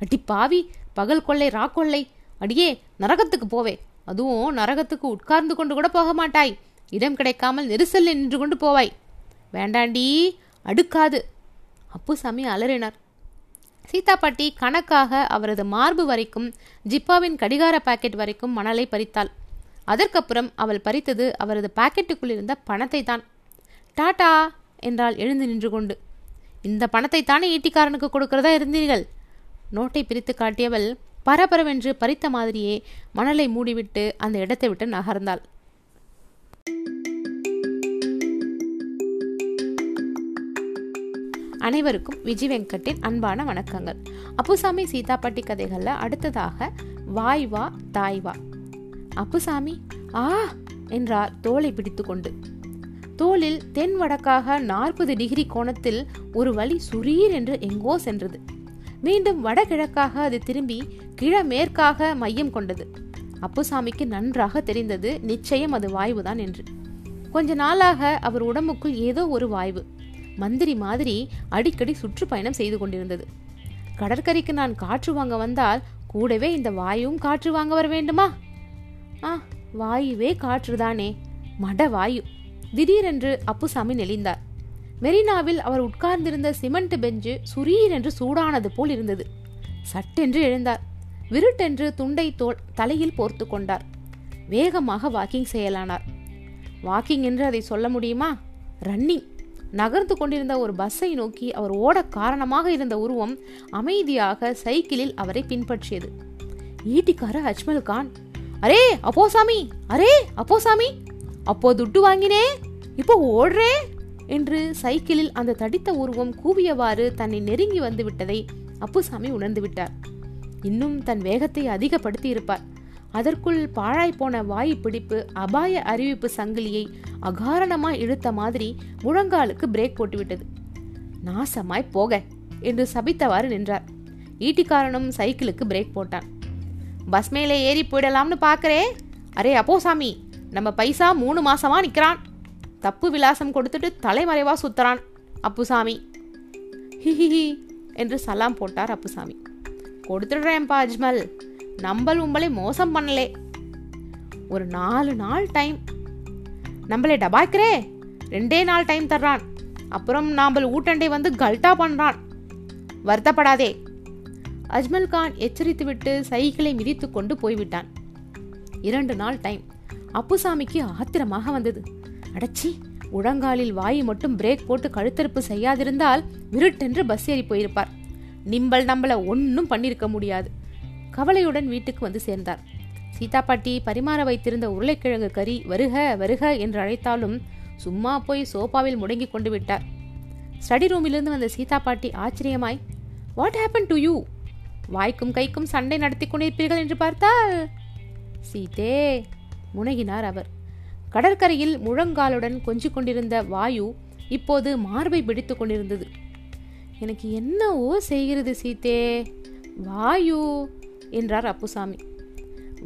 அடி பாவி பகல் கொள்ளை ராக்கொள்ளை அடியே நரகத்துக்கு போவே. அதுவும் நரகத்துக்கு உட்கார்ந்து கொண்டு கூட போக மாட்டாய். இடம் கிடைக்காமல் நெரிசலில் நின்று கொண்டு போவாய். வேண்டாண்டி அடுக்காது. அப்புசாமி அலறினார். சீதாப்பாட்டி கணக்காக அவரது மார்பு வரைக்கும் ஜிப்பாவின் கடிகார பாக்கெட் வரைக்கும் மணலை பறித்தாள். அதற்கப்புறம் அவள் பறித்தது அவரது பாக்கெட்டுக்குள் இருந்த பணத்தை தான் டாடா! என்றால் எழுந்து நின்று கொண்டு. இந்த பணத்தை தானே ஈட்டிக்காரனுக்கு கொடுக்கிறதா இருந்தீர்கள்? நோட்டை பிரித்து காட்டியவள் பரபரவென்று பறித்த மாதிரியே மணலை மூடிவிட்டு அந்த இடத்தை விட்டு நகர்ந்தாள். அனைவருக்கும் விஜய் வெங்கட்டின் அன்பான வணக்கங்கள். அப்புசாமி சீதாப்பட்டி கதைகளில் அடுத்ததாக வாய் வா தாய் வா. அப்புசாமி ஆ என்றார் தோலை பிடித்து கொண்டு தோளில் தென் வடக்காக நாற்பது டிகிரி கோணத்தில் ஒரு வழி சுரீர் என்று எங்கோ சென்றது. மீண்டும் வடகிழக்காக அது திரும்பி கிழமேற்காக மையம் கொண்டது. அப்புசாமிக்கு நன்றாக தெரிந்தது நிச்சயம் அது வாய்வுதான் என்று. கொஞ்ச நாளாக அவர் உடம்புக்குள் ஏதோ ஒரு வாய்வு. மந்திரி மாதிரி அடிக்கடி சுற்றுப்பயணம் செய்து கொண்டிருந்தது. கடற்கரைக்கு நான் காற்று வாங்க வந்தால் கூடவே இந்த வாயும் காற்று வாங்க வர வேண்டுமா? ஆ வாயுவே காற்றுதானே மட வாயு. திடீரென்று அப்புசாமி நெளிந்தார். மெரினாவில் அவர் உட்கார்ந்திருந்த சிமெண்ட் பெஞ்சு சுரீரென்று சூடானது போல் இருந்தது. சட்டென்று எழுந்தார். விருட்டென்று துண்டை தோல் தலையில் போர்த்து கொண்டார். வேகமாக வாக்கிங் செய்யலானார் வாக்கிங் என்று அதை சொல்ல முடியுமா? ரன்னிங். நகர்ந்து கொண்டிருந்த ஒரு பஸ்ஸை நோக்கி அவர் ஓட காரணமாக இருந்த உருவம் அமைதியாக சைக்கிளில் அவரை பின்பற்றியது. ஈட்டிக்கார அஜ்மல் கான் அரே அப்போசாமி அரே அப்போசாமி அப்போ துட்டு வாங்கினே இப்போ ஓடுறே என்று சைக்கிளில் அந்த தடித்த உருவம் கூவியவாறு தன்னை நெருங்கி வந்து விட்டதை அப்புசாமி உணர்ந்து விட்டார். இன்னும் தன் வேகத்தை அதிகப்படுத்தி இருப்பார். அதற்குள் பாழாய்ப்போன வாய் பிடிப்பு அபாய அறிவிப்பு சங்கிலியை அகாரணமாய் இழுத்த மாதிரி முழங்காலுக்கு பிரேக் போட்டுவிட்டது. நாசமாய் போக என்று சபித்தவாறு நின்றார். ஈட்டிக்காரனும் சைக்கிளுக்கு பிரேக் போட்டான். பஸ் மேலே ஏறி போயிடலாம்னு பார்க்கறே அரே அப்போ சாமி நம்ம பைசா மூணு மாசமா நிற்கிறான் தப்பு விலாசம் கொடுத்துட்டு தலைமறைவா சுத்துறான் அப்புசாமி. ஹிஹிஹி என்று சலாம் போட்டார் அப்புசாமி. கொடுத்துடுறேன்ப்பா அஜ்மல். நம்மள் உம்பளை மோசம் பண்ணலே. ஒரு நாலு நாள் டைம் நம்மளே டபாய்க்கிறே. ரெண்டே நாள் டைம் தர்றான். அப்புறம் நாம்பல் ஊட்டண்டை வந்து கல்ட்டா பண்ணுறான் வருத்தப்படாதே. அஜ்மல் கான் எச்சரித்துவிட்டு சைக்கிளை மிதித்து கொண்டு போய்விட்டான். இரண்டு நாள் டைம் அப்புசாமிக்கு ஆத்திரமாக வந்தது. அடச்சி உழங்காலில் வாய் மட்டும் பிரேக் போட்டு கழுத்தறுப்பு செய்யாதிருந்தால் விருட்டென்று பஸ் ஏறி போயிருப்பார். நிம்பல் நம்மளை ஒன்றும் பண்ணியிருக்க முடியாது. கவலையுடன் வீட்டுக்கு வந்து சேர்ந்தார். சீதா பாட்டி பரிமாற வைத்திருந்த உருளைக்கிழங்கு கறி வருக வருக என்று அழைத்தாலும் சும்மா போய் சோபாவில் முடங்கி கொண்டு விட்டார். ஸ்டடி ரூமிலிருந்து வந்த சீதா பாட்டி ஆச்சரியமாய் வாட் ஹேப்பன் டு யூ வாய்க்கும் கைக்கும் சண்டை நடத்தி கொண்டிருப்பீர்கள் என்று பார்த்தால்? சீதே முனகினார் அவர். கடற்கரையில் முழங்காலுடன் கொஞ்சிக் கொண்டிருந்த வாயு இப்போது மார்பை பிடித்து கொண்டிருந்தது. எனக்கு என்னவோ செய்கிறது சீதே வாயு என்றார் அப்புசாமி.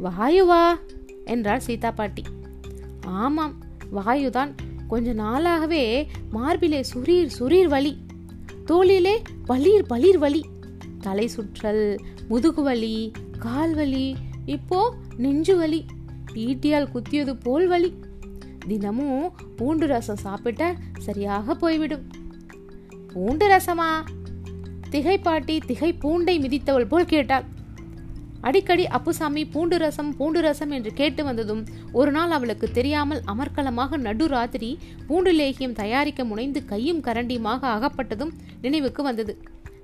வாயுவா? என்றார் சீதா பாட்டி. ஆமாம் வாயுதான். கொஞ்ச நாளாகவே மார்பிலே சுரீர் சுரீர் வலி. தோளிலே பளிர் பளிர் வலி. தலை சுற்றல் முதுகு வலி கால் வலி இப்போ நெஞ்சு வலி. ஈட்டியால் குத்தியது போல் வலி. தினமும் பூண்டு ரசம் சாப்பிட்ட சரியாக போய்விடும். பூண்டு ரசமா? திகைப்பாட்டி திகை பூண்டை மிதித்தவள் போல் கேட்டாள். அடிக்கடி அப்புசாமி பூண்டு ரசம் பூண்டு ரசம் என்று கேட்டு வந்ததும் ஒரு நாள் அவளுக்கு தெரியாமல் அமர்க்கலமாக நடு ராத்திரி பூண்டு லேகியம் தயாரிக்க முனைந்து கையும் கரண்டியுமாக அகப்பட்டதும் நினைவுக்கு வந்தது.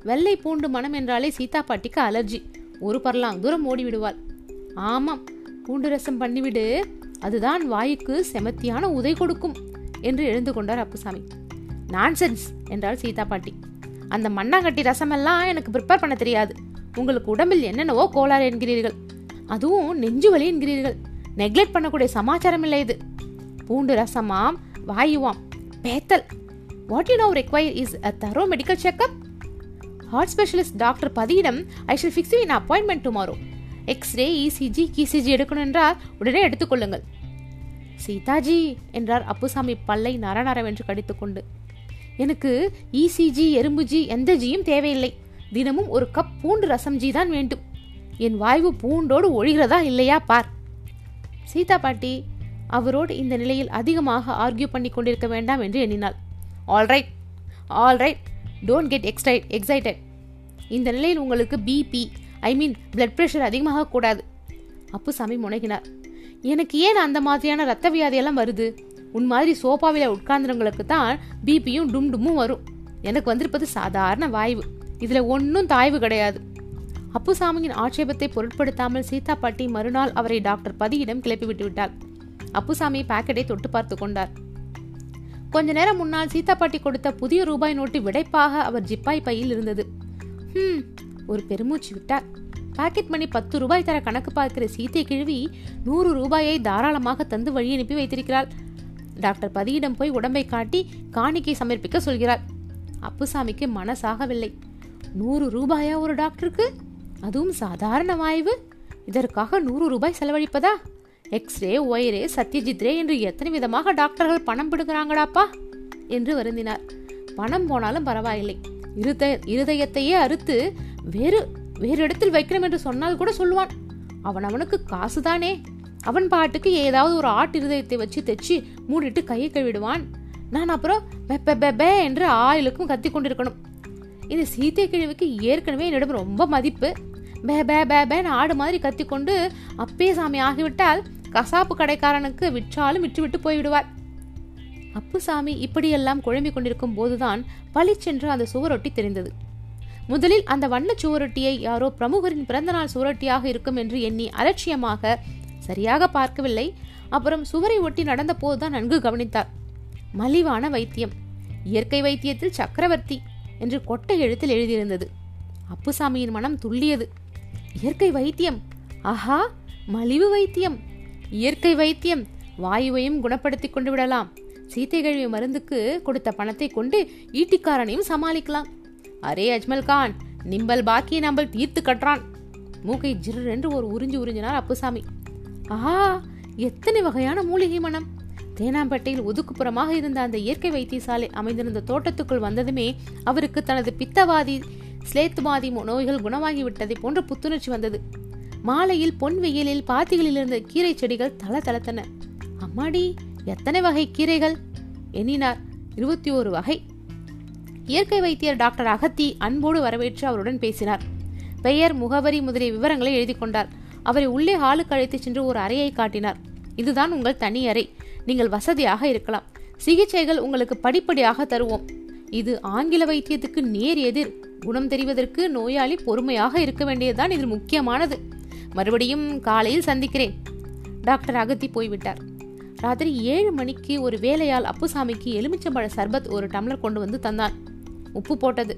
வெள்ளை பூண்டு மனம் என்றாலே சீதா பாட்டிக்கு அலர்ஜி. ஒரு பரலாம் தூரம் ஓடிவிடுவாள். ஆமாம் பூண்டு ரசம் பண்ணிவிடு. அதுதான் வாயுக்கு செமத்தியான உதை கொடுக்கும் என்று எழுந்து கொண்டார் அப்புசாமி. நான்சென்ஸ் என்றாள் சீதா பாட்டி. அந்த மண்ணாங்கட்டி ரசமெல்லாம் எனக்கு ப்ரிப்பேர் பண்ண தெரியாது. உங்களுக்கு உடம்பில் என்னென்னவோ கோளாறு என்கிறீர்கள். அதுவும் நெஞ்சு வலி என்கிறீர்கள். நெக்லெக்ட் பண்ணக்கூடிய சமாச்சாரம் இல்லை இது. பூண்டு ரசமாம் வாயுவாம் பேத்தல். What you know require is a thorough medical checkup heart specialist doctor பதியிடம் I shall fix in appointment tomorrow x-ray ECG கிசிஜி எடுக்கணும் என்றால் உடனே எடுத்துக்கொள்ளுங்கள் சீதாஜி என்றார் அப்புசாமி பல்லை நரநரவென்று கடித்துக்கொண்டு எனக்கு இசிஜி எறும்புஜி எந்த ஜியும் தேவையில்லை. தினமும் ஒரு கப் பூண்டு ரசம்ஜி தான் வேண்டும். என் வாய்வு பூண்டோடு ஒழிகிறதா இல்லையா பார். சீதா பாட்டி அவரோடு இந்த நிலையில் அதிகமாக ஆர்கியூ பண்ணி கொண்டிருக்க வேண்டாம் என்று எண்ணினாள். Alright alright don't get excite excited இந்த நிலையில் உங்களுக்கு BP I mean blood pressure அதிகமாக கூடாது. அப்புசாமி முனைகினார். எனக்கு ஏன் அந்த மாதிரியான ரத்த வியாதியெல்லாம் வருது? உன் மாதிரி சோஃபாவில் உட்கார்ந்தவங்களுக்கு தான் பிபியும் டும் டும்மும் வரும். எனக்கு வந்திருப்பது சாதாரண வாய்வு. இதில் ஒன்றும் தாய்வு கிடையாது. அப்புசாமியின் ஆட்சேபத்தை பொருட்படுத்தாமல் சீதா பாட்டி மறுநாள் அவரை டாக்டர் பதியிடம் கிளப்பி விட்டுவிட்டார் அப்புசாமி பாக்கெட்டை தொட்டு பார்த்து கொண்டார். கொஞ்ச நேரம் முன்னால் சீதா பாட்டி கொடுத்த புதிய ரூபாய் நோட்டு விடைப்பாக அவர் ஜிப்பாய் பையில் இருந்தது. ஹம் ஒரு பெருமூச்சு விட்டார். பாக்கெட் மணி பத்து ரூபாய் தர கணக்கு பார்க்கிற சீத்தை கிழவி நூறு ரூபாயை தாராளமாக தந்து வழி அனுப்பி வைத்திருக்கிறாள். டாக்டர் பதியிடம் போய் உடம்பை காட்டி காணிக்கை சமர்ப்பிக்க சொல்கிறார். அப்புசாமிக்கு மனசாகவில்லை. நூறு ரூபாயா ஒரு டாக்டருக்கு? அதுவும் சாதாரண வாய்வு. இதற்காக நூறு ரூபாய் செலவழிப்பதா? எக்ஸ்ரே ஒயரே சத்யஜித் ரே என்று எத்தனை விதமாக டாக்டர்கள் பணம் பிடுங்குறாங்கடாப்பா? என்று வருந்தினார். பணம் போனாலும் பரவாயில்லை. இருதய இருதயத்தையே அறுத்து வேறு வேறு இடத்தில் வைக்கிறோம் என்று சொன்னால் கூட சொல்லுவான். அவன் அவனுக்கு காசுதானே. அவன் பாட்டுக்கு ஏதாவது ஒரு ஆட்டு இருதயத்தை வச்சு தைச்சு மூடிட்டு கையை கழுவிடுவான். நான் அப்புறம் பெப்ப பெப்பே என்று ஆயிலுக்கும் கத்தி கொண்டிருக்கணும். இந்த சீத்தை கிழவிக்கு ஏற்கனவே என்னிடம் ரொம்ப மதிப்பு. பே பே பே பேன்னு ஆடு மாதிரி கத்திக்கொண்டு அப்பே சாமி ஆகிவிட்டால் கசாப்பு கடைக்காரனுக்கு விற்றாலும் விற்றுவிட்டு போய்விடுவார். அப்புசாமி இப்படியெல்லாம் குழம்பிக் கொண்டிருக்கும் போதுதான் பளிச்சென்று அந்த சுவரொட்டி தெரிந்தது. முதலில் அந்த வண்ண சுவரொட்டியை யாரோ பிரமுகரின் பிறந்தநாள் சுவரொட்டியாக இருக்கும் என்று எண்ணி அலட்சியமாக சரியாக பார்க்கவில்லை. அப்புறம் சுவரை ஒட்டி நடந்த போதுதான் நன்கு கவனித்தார். மலிவான வைத்தியம். இயற்கை வைத்தியத்தில் சக்கரவர்த்தி. என்று கொட்டை எழுத்தில் எழுதியிருந்தது. அப்புசாமியின் மனம் துள்ளியது. இயற்கை வைத்தியம். ஆஹா மலிவு வைத்தியம். இயற்கை வைத்தியம். வாயுவையும் குணப்படுத்தி கொண்டு விடலாம். சீத்தை கழிவு மருந்துக்கு கொடுத்த பணத்தை கொண்டு ஈட்டிக்காரனையும் சமாளிக்கலாம். அரே அஜ்மல் கான் நிம்பல் பாக்கி நம்பல் தீர்த்து கட்டுறான் மூக்கை ஜிர் என்று ஒரு உறிஞ்சு உறிஞ்சினார் அப்புசாமி. ஆஹா எத்தனை வகையான மூலிகை மனம். தேனாம்பேட்டையில் ஒதுக்குப்புறமாக இருந்த அந்த இயற்கை வைத்தியசாலை அமைந்திருந்த தோட்டத்துக்குள் வந்ததுமே அவருக்கு தனது பித்தவாதி ஸ்லேத்துவாதி நோய்கள் குணமாகிவிட்டதை போன்ற புத்துணர்ச்சி வந்தது. மாலையில் பொன் வெயிலில் பாத்திகளில் இருந்த கீரை செடிகள் தள தளத்தன. அம்மாடி எத்தனை வகை கீரைகள்? எண்ணினார் இருபத்தி ஓரு வகை. இயற்கை வைத்தியர் டாக்டர் அகத்தி அன்போடு வரவேற்று அவருடன் பேசினார். பெயர் முகவரி முதலிய விவரங்களை எழுதி கொண்டார். அவரை உள்ளே ஹாலுக்கு அழைத்துச் சென்று ஒரு அறையை காட்டினார். இதுதான் உங்கள் தனி அறை. நீங்கள் வசதியாக இருக்கலாம். சிகிச்சைகள் உங்களுக்கு படிப்படியாக தருவோம். இது ஆங்கில வைத்தியத்துக்கு நேர் எதிர். குணம் தெரிவதற்கு நோயாளி பொறுமையாக இருக்க வேண்டியதுதான் இதில் முக்கியமானது. மறுபடியும் காலையில் சந்திக்கிறேன். டாக்டர் அகத்தி போய்விட்டார். ராத்திரி ஏழு மணிக்கு ஒரு வேலையால் அப்புசாமிக்கு எலுமிச்சம்பழ சர்பத் ஒரு டம்ளர் கொண்டு வந்து தந்தான். உப்பு போட்டது.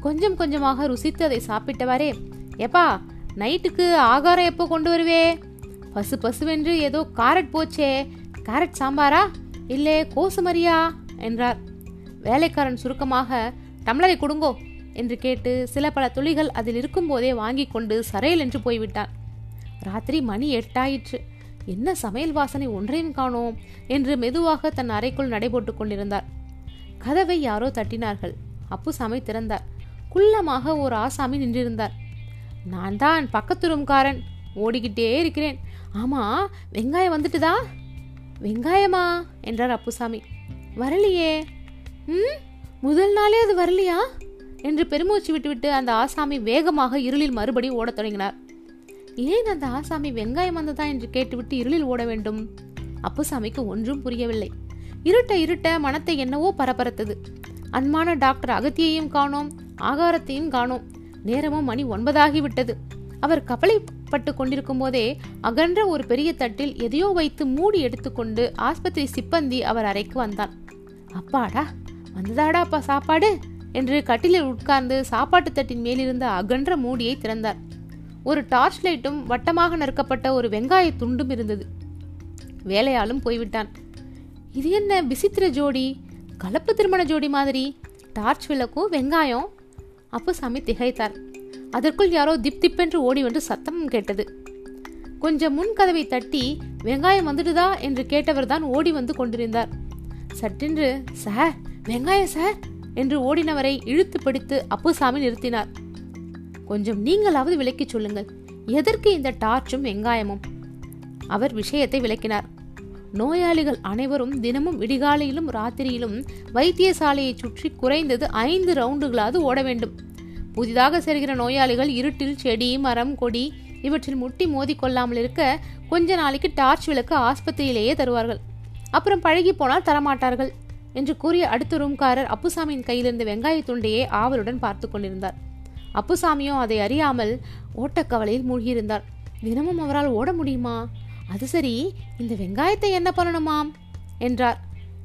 கொஞ்சம் கொஞ்சமாக ருசித்து அதை சாப்பிட்டவாறே எப்பா நைட்டுக்கு ஆகாரம் எப்போ கொண்டு வருவே? பசு பசுவென்று ஏதோ காரட் போச்சே. கேரட் சாம்பாரா? இல்லே கோசுமரியா? என்றார். வேலைக்காரன் சுருக்கமாக டம்ளரை கொடுங்கோ என்று கேட்டு சில பல துளிகள் அதில் இருக்கும்போதே வாங்கி கொண்டு சரையல் என்று போய்விட்டான் ராத்திரி மணி எட்டாயிற்று. என்ன சமையல் வாசனை ஒன்றையும் காணோம் என்று மெதுவாக தன் அறைக்குள் நடைபோட்டு கொண்டிருந்தார். கதவை யாரோ தட்டினார்கள். அப்புசாமி திறந்தார். குள்ளமாக ஒரு ஆசாமி நின்றிருந்தார். நான் தான் பக்கத்து ரூம்காரன். ஓடிக்கிட்டே இருக்கிறேன். ஆமா வெங்காயம் வந்துட்டுதா? வெங்காயமா? என்றார் அப்புசாமி. வரலையே. ம்? முதல் நாளே அது வரலையா? என்று பெருமூச்சு விட்டுவிட்டு அந்த ஆசாமி வேகமாக இருளில் மறுபடி ஓடத் தொடங்கினார். ஏன் அந்த ஆசாமி வெங்காயம் வந்ததா என்று கேட்டுவிட்டு இருளில் ஓட வேண்டும்? அப்புசாமிக்கு ஒன்றும் புரியவில்லை. இருட்ட இருட்ட மனத்தை என்னவோ பரபரத்தது. அன்பான டாக்டர் அகத்தியையும் காணோம் ஆகாரத்தையும் காணோம். நேரமும் மணி ஒன்பதாகிவிட்டது. அவர் கவலைப்பட்டு கொண்டிருக்கும் போதே அகன்ற ஒரு பெரிய தட்டில் எதையோ வைத்து மூடி எடுத்துக்கொண்டு ஆஸ்பத்திரி சிப்பந்தி அவர் அறைக்கு வந்தான். அப்பாடா வந்ததாடா அப்பா சாப்பாடு? என்று கட்டிலில் உட்கார்ந்து சாப்பாட்டு தட்டின் மேலிருந்த அகன்ற மூடியை திறந்தார். ஒரு டார்ச் லைட்டும் வட்டமாக நறுக்கப்பட்ட ஒரு வெங்காய துண்டும் இருந்தது. வேலையாலும் போய்விட்டான். இது என்ன விசித்திர ஜோடி? கலப்பு திருமண ஜோடி மாதிரி. டார்ச் விளக்கும் வெங்காயம்? அப்புசாமி திகைத்தார். அதற்குள் யாரோ திப் திப்பென்று ஓடி வந்து சத்தம் கேட்டது. கொஞ்சம் முன் கதவை தட்டி வெங்காயம் வந்துடுதா? என்று கேட்டவர் தான் ஓடி வந்து கொண்டிருந்தார். சட்டென்று சார் வெங்காயம் சார் என்று ஓடினவரை இழுத்து பிடித்து அப்புசாமி நிறுத்தினார். கொஞ்சம் நீங்களாவது விளக்கி சொல்லுங்கள். எதற்கு இந்த டார்ச்சும் வெங்காயமும்? அவர் விஷயத்தை விளக்கினார். நோயாளிகள் அனைவரும் தினமும் விடிகாலையிலும் ராத்திரியிலும் வைத்தியசாலையை சுற்றி குறைந்தது ஐந்து ரவுண்டுகளாவது ஓட வேண்டும். புதிதாக செல்கிற நோயாளிகள் இருட்டில் செடி மரம் கொடி இவற்றில் முட்டி மோதி கொள்ளாமல் இருக்க கொஞ்ச நாளைக்கு டார்ச் விளக்கு ஆஸ்பத்திரியிலேயே தருவார்கள். அப்புறம் பழகி போனால் தரமாட்டார்கள் என்று கூறிய அடுத்த ரூம்காரர் அப்புசாமியின் கையிலிருந்து வெங்காயத் வெங்காய துண்டையே ஆவலுடன் பார்த்து கொண்டிருந்தார். அப்புசாமியோ அதை அறியாமல் ஓட்டக்கவலையில் மூழ்கியிருந்தார். தினமும் அவரால் ஓட முடியுமா? அது சரி இந்த வெங்காயத்தை என்ன பண்ணணுமாம்? என்றார்.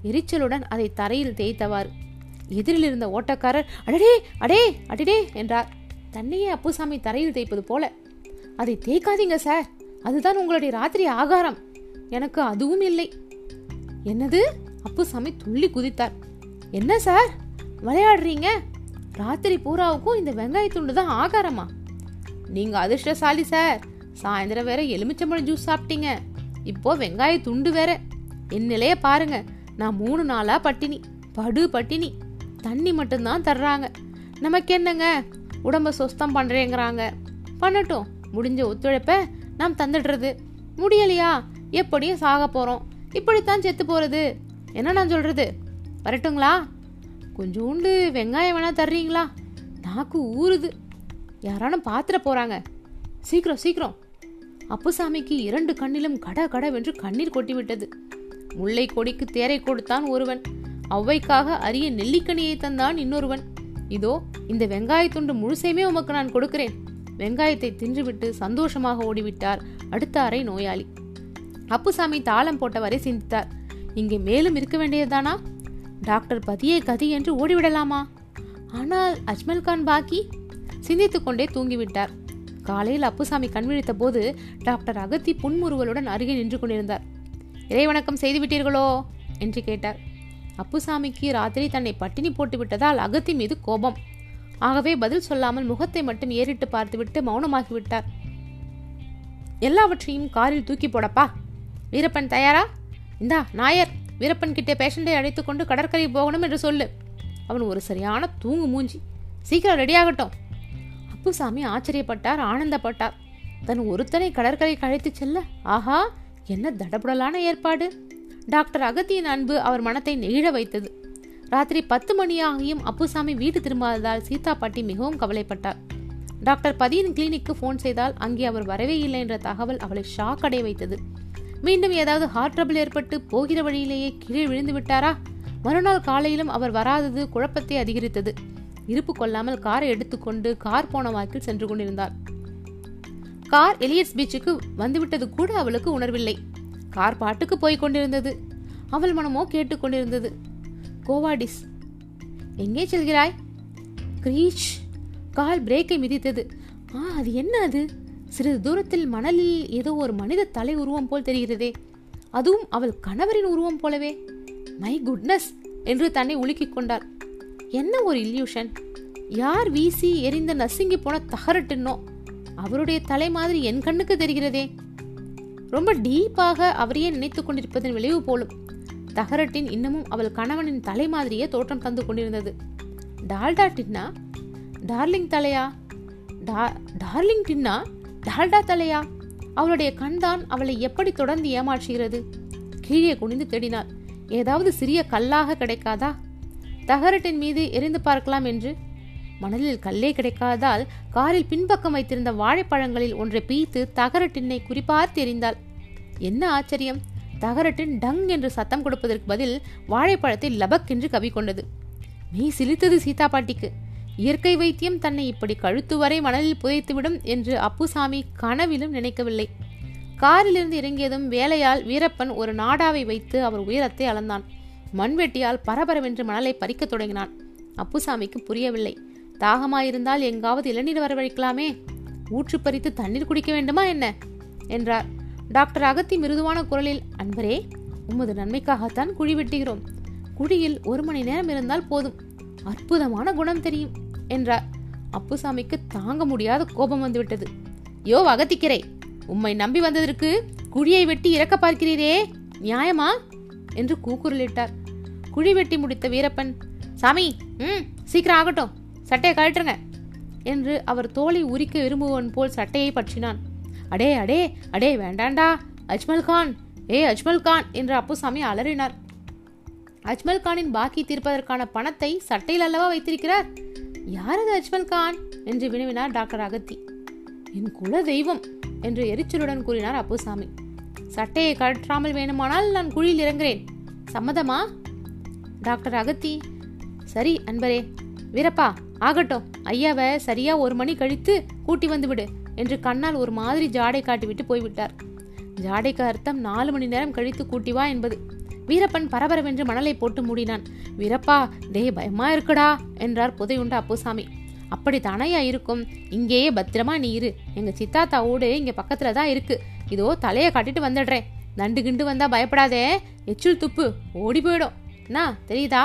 எரிச்சலுடன் அதை தரையில் தேய்த்தவாறு எதிரில் இருந்த ஓட்டக்காரர் அடடே அடே அடடே என்றார். தன்னையே அப்புசாமி தரையில் தேய்ப்பது போல. அதை தேய்க்காதீங்க சார். அதுதான் உங்களுடைய ராத்திரி ஆகாரம். எனக்கு அதுவும் இல்லை. என்னது? அப்புசாமி துள்ளி குதித்தார். என்ன சார்? விளையாடுறீங்க? ராத்திரி பூராவுக்கும் இந்த வெங்காயத்துண்டு தான் ஆகாரமா? நீங்க அதிர்ஷ்டசாலி சார். சாயந்தரம் வேற எலுமிச்சம்பழம் ஜூஸ் சாப்பிட்டீங்க. இப்போ வெங்காய துண்டு வேற. என் நிலைய பாருங்க. நான் மூணு நாளா பட்டினி. படு பட்டினி. தண்ணி மட்டும்தான் தர்றாங்க. நமக்கு என்னங்க? உடம்ப சொஸ்தம் பண்ணுறேங்கிறாங்க பண்ணட்டும் முடிஞ்ச ஒத்துழைப்பை நாம் தந்துடுறது. முடியலையா? எப்படியும் சாக போகிறோம் இப்படித்தான் செத்து போகிறது என்ன நான் சொல்கிறது வரட்டுங்களா? கொஞ்சோண்டு வெங்காயம் வேணால் தர்றீங்களா? நாக்கு ஊறுது. யாரானும் பாத்திர போகிறாங்க சீக்கிரம் சீக்கிரம். அப்புசாமிக்கு இரண்டு கண்ணிலும் கட கடவென்று கண்ணீர் கொட்டிவிட்டது. முல்லை கொடிக்கு தேரை கொடுத்தான் ஒருவன். அவ்வைக்காக அரிய நெல்லிக்கனியை தந்தான் இன்னொருவன். இதோ இந்த வெங்காயத்துண்டு முழுசையுமே உமக்கு நான் கொடுக்கிறேன். வெங்காயத்தை தின்றுவிட்டு சந்தோஷமாக ஓடிவிட்டார் அடுத்த அறை நோயாளி. அப்புசாமி தாளம் போட்டவரை சிந்தித்தார். இங்கே மேலும் இருக்க வேண்டியதுதானா? டாக்டர் பதியே கதி என்று ஓடிவிடலாமா? ஆனால் அஜ்மல் கான் பாக்கி? சிந்தித்து கொண்டே தூங்கிவிட்டார். காலையில் அப்புசாமி கண்விழித்த போது டாக்டர் அகத்தி புன்முறுவலுடன் அருகே நின்று கொண்டிருந்தார். இறைவணக்கம் செய்துவிட்டீர்களோ? என்று கேட்டார். அப்புசாமிக்கு ராத்திரி தன்னை பட்டினி போட்டு விட்டதால் அகத்தி மீது கோபம். ஆகவே பதில் சொல்லாமல் முகத்தை மட்டும் ஏறிட்டு பார்த்துவிட்டு மௌனமாகிவிட்டார் எல்லாவற்றையும் காரில் தூக்கி போடப்பா. வீரப்பன் தயாரா? இந்தா நாயர் வீரப்பன் கிட்டே பேஷண்டை அழைத்து கொண்டு கடற்கரை போகணும் என்று சொல்லு. அவன் ஒரு சரியான தூங்கு மூஞ்சி. சீக்கிரம் ரெடியாகட்டும் அப்புசாமி ஆச்சரியப்பட்டார் ஆனந்தப்பட்டார். தன் ஒருத்தனை கடற்கரை கழைத்து செல்ல? ஆஹா என்ன தடபுடலான ஏற்பாடு. டாக்டர் அகத்தியின் அன்பு அவர் மனத்தை நெகிழ வைத்தது. ராத்திரி பத்து மணியாகியும் அப்புசாமி வீடு திரும்பாததால் சீதா பாட்டி மிகவும் கவலைப்பட்டார் டாக்டர் பதியின் கிளினிக்கு ஃபோன் செய்தால் அங்கே அவர் வரவே இல்லை என்ற தகவல் அவளை ஷாக் அடைய வைத்தது. மீண்டும் ஏதாவது ஹார்ட் ட்ரபிள் ஏற்பட்டு போகிற வழியிலேயே கீழே விழுந்து விட்டாரா? மறுநாள் காலையிலும் அவர் வராதது குழப்பத்தை அதிகரித்தது. இருப்பு கொள்ளாமல் காரை எடுத்துக்கொண்டு கார் போன வாக்கில் சென்று கொண்டிருந்தார் கார் எலியட்ஸ் பீச்சுக்கு வந்துவிட்டது கூட அவளுக்கு உணர்வில்லை. கார் பாட்டுக்கு போய் கொண்டிருந்தது. அவள் மனமோ கேட்டுக்கொண்டிருந்தது கோவாடிஸ் எங்கே செல்கிறாய்? கிரீச் கால் பிரேக்கை மிதித்தது. ஆ அது என்ன அது? சிறிது தூரத்தில் மணலில் ஏதோ ஒரு மனித தலை உருவம் போல் தெரிகிறதே. அதுவும் அவள் கணவரின் உருவம் போலவே. மை குட்னஸ் என்று தன்னை உலுக்கிக் கொண்டாள். என்ன ஒரு இல்யூஷன்? யார் வீசி எரிந்த நசுங்கி போன தகரட்டுன்னோ? அவருடைய தலை மாதிரி என் கண்ணுக்கு தெரிகிறதே. ரொம்ப டீப்பாக அவரையே நினைத்து கொண்டிருப்பதன் விளைவு போலும். தகரட்டின் இன்னமும் அவள் கணவனின் தலை மாதிரியே தோற்றம் தந்து கொண்டிருந்தது. டால்டா டின்னா? டார்லிங் தலையா? டார்லிங் டின்னா? டால்டா தலையா? அவளுடைய கண்தான் அவளை எப்படி தொடர்ந்து ஏமாற்றுகிறது? கீழே குனிந்து தேடினாள். ஏதாவது சிறிய கல்லாக கிடைக்காதா? தகரட்டின் மீது எரிந்து பார்க்கலாம் என்று மணலில் கல்லே கிடைக்காதால் காரில் பின்பக்கம் வைத்திருந்த வாழைப்பழங்களில் ஒன்றை பீத்து தகரட்டினை குறிப்பார்த்து தெரிந்தாள். என்ன ஆச்சரியம்? தகரட்டின் டங் என்று சத்தம் கொடுப்பதற்கு பதில் வாழைப்பழத்தை லபக் என்று கவி கொண்டது. நீ சிலித்தது சீதா பாட்டிக்கு. இயற்கை வைத்தியம் தன்னை இப்படி கழுத்து வரை மணலில் புதைத்துவிடும் என்று அப்புசாமி கனவிலும் நினைக்கவில்லை. காரிலிருந்து இறங்கியதும் வேலையால் வீரப்பன் ஒரு நாடாவை வைத்து அவர் உயரத்தை அளந்தான். மண்வெட்டியால் பரபரவென்று மணலை பறிக்கத் தொடங்கினான். அப்புசாமிக்கு புரியவில்லை. தாகமாயிருந்தால் எங்காவது இளநீர் வரவழைக்கலாமே. ஊற்று பறித்து தண்ணீர் குடிக்க வேண்டுமா என்ன? என்றார். டாக்டர் அகத்தி மிருதுவான குரலில் அன்பரே உமது நன்மைக்காகத்தான் குழி வெட்டுகிறோம். குழியில் ஒரு மணி நேரம் இருந்தால் போதும். அற்புதமான குணம் தெரியும் என்றார். அப்புசாமிக்கு தாங்க முடியாத கோபம் வந்துவிட்டது. யோ அகத்திக்கிறே உம்மை நம்பி வந்ததற்கு குழியை வெட்டி இறக்க பார்க்கிறீரே நியாயமா? என்று கூக்குரலிட்டார். குழி வெட்டி முடித்த வீரப்பன் சாமி ம் சீக்கிரம் ஆகட்டும். சட்டையை கழட்டுருங்க என்று அவர் தோலை உரிக்க விரும்புவன் போல் சட்டையை பற்றினான். அடே அடே அடே வேண்டாண்டா அஜ்மல் கான். ஏ அஜ்மல் கான் என்று அப்புசாமி அலறினார். அஜ்மல் கானின் பாக்கி தீர்ப்பதற்கான பணத்தை சட்டையில் அல்லவா வைத்திருக்கிறார்? யாரது அஜ்மல் கான்? என்று வினவினார் டாக்டர் அகத்தி. என் குல தெய்வம் என்று எரிச்சலுடன் கூறினார் அப்புசாமி. சட்டையை கழற்றாமல் வேணுமானால் நான் குழியில் இறங்குறேன். சம்மதமா? டாக்டர் அகத்தி சரி அன்பரே வீரப்பா ஆகட்டும். ஐயாவை சரியா ஒரு மணி கழித்து கூட்டி வந்து விடு என்று கண்ணால் ஒரு மாதிரி ஜாடை காட்டிவிட்டு போய்விட்டார். ஜாடைக்கு அர்த்தம் நாலு மணி நேரம் கழித்து கூட்டி வா என்பது. வீரப்பன் பரபரவென்று மணலை போட்டு மூடினான். வீரப்பா டே பயமா இருக்குடா என்றார் புதையுண்ட அப்புசாமி. அப்படி தானையா இருக்கும்? இங்கேயே பத்திரமா நீ இரு. எங்க சித்தாத்தா ஓடு இங்க பக்கத்துல தான் இருக்கு. இதோ தலையை காட்டிட்டு வந்துடுறேன். நண்டு கிண்டு வந்தா பயப்படாதே. எச்சில் துப்பு ஓடி போயிடும். என்ன தெரியுதா?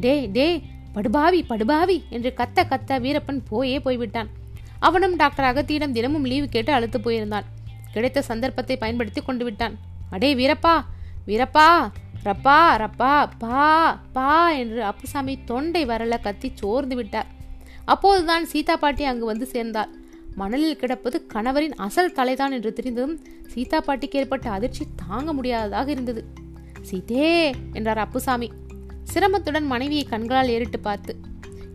டே டே படுபாவி படுபாவி என்று கத்த கத்த வீரப்பன் போயே போய்விட்டான். அவனும் டாக்டர் அகத்தியிடம் தினமும் லீவு கேட்டு அழுத்து போயிருந்தான். கிடைத்த சந்தர்ப்பத்தை பயன்படுத்தி கொண்டு விட்டான். அடே வீரப்பா வீரப்பா ரப்பா ரப்பா பா பா என்று அப்புசாமி தொண்டை வரல கத்தி சோர்ந்து விட்டார். அப்போதுதான் சீதா பாட்டி அங்கு வந்து சேர்ந்தாள். மணலில் கிடப்பது கணவரின் அசல் தலைதான் என்று தெரிந்ததும் சீதா பாட்டிக்கு ஏற்பட்ட அதிர்ச்சி தாங்க முடியாததாக இருந்தது. சீதே என்றார் அப்புசாமி. சிரமத்துடன் மனைவியை கண்களால் ஏறிட்டு பார்த்து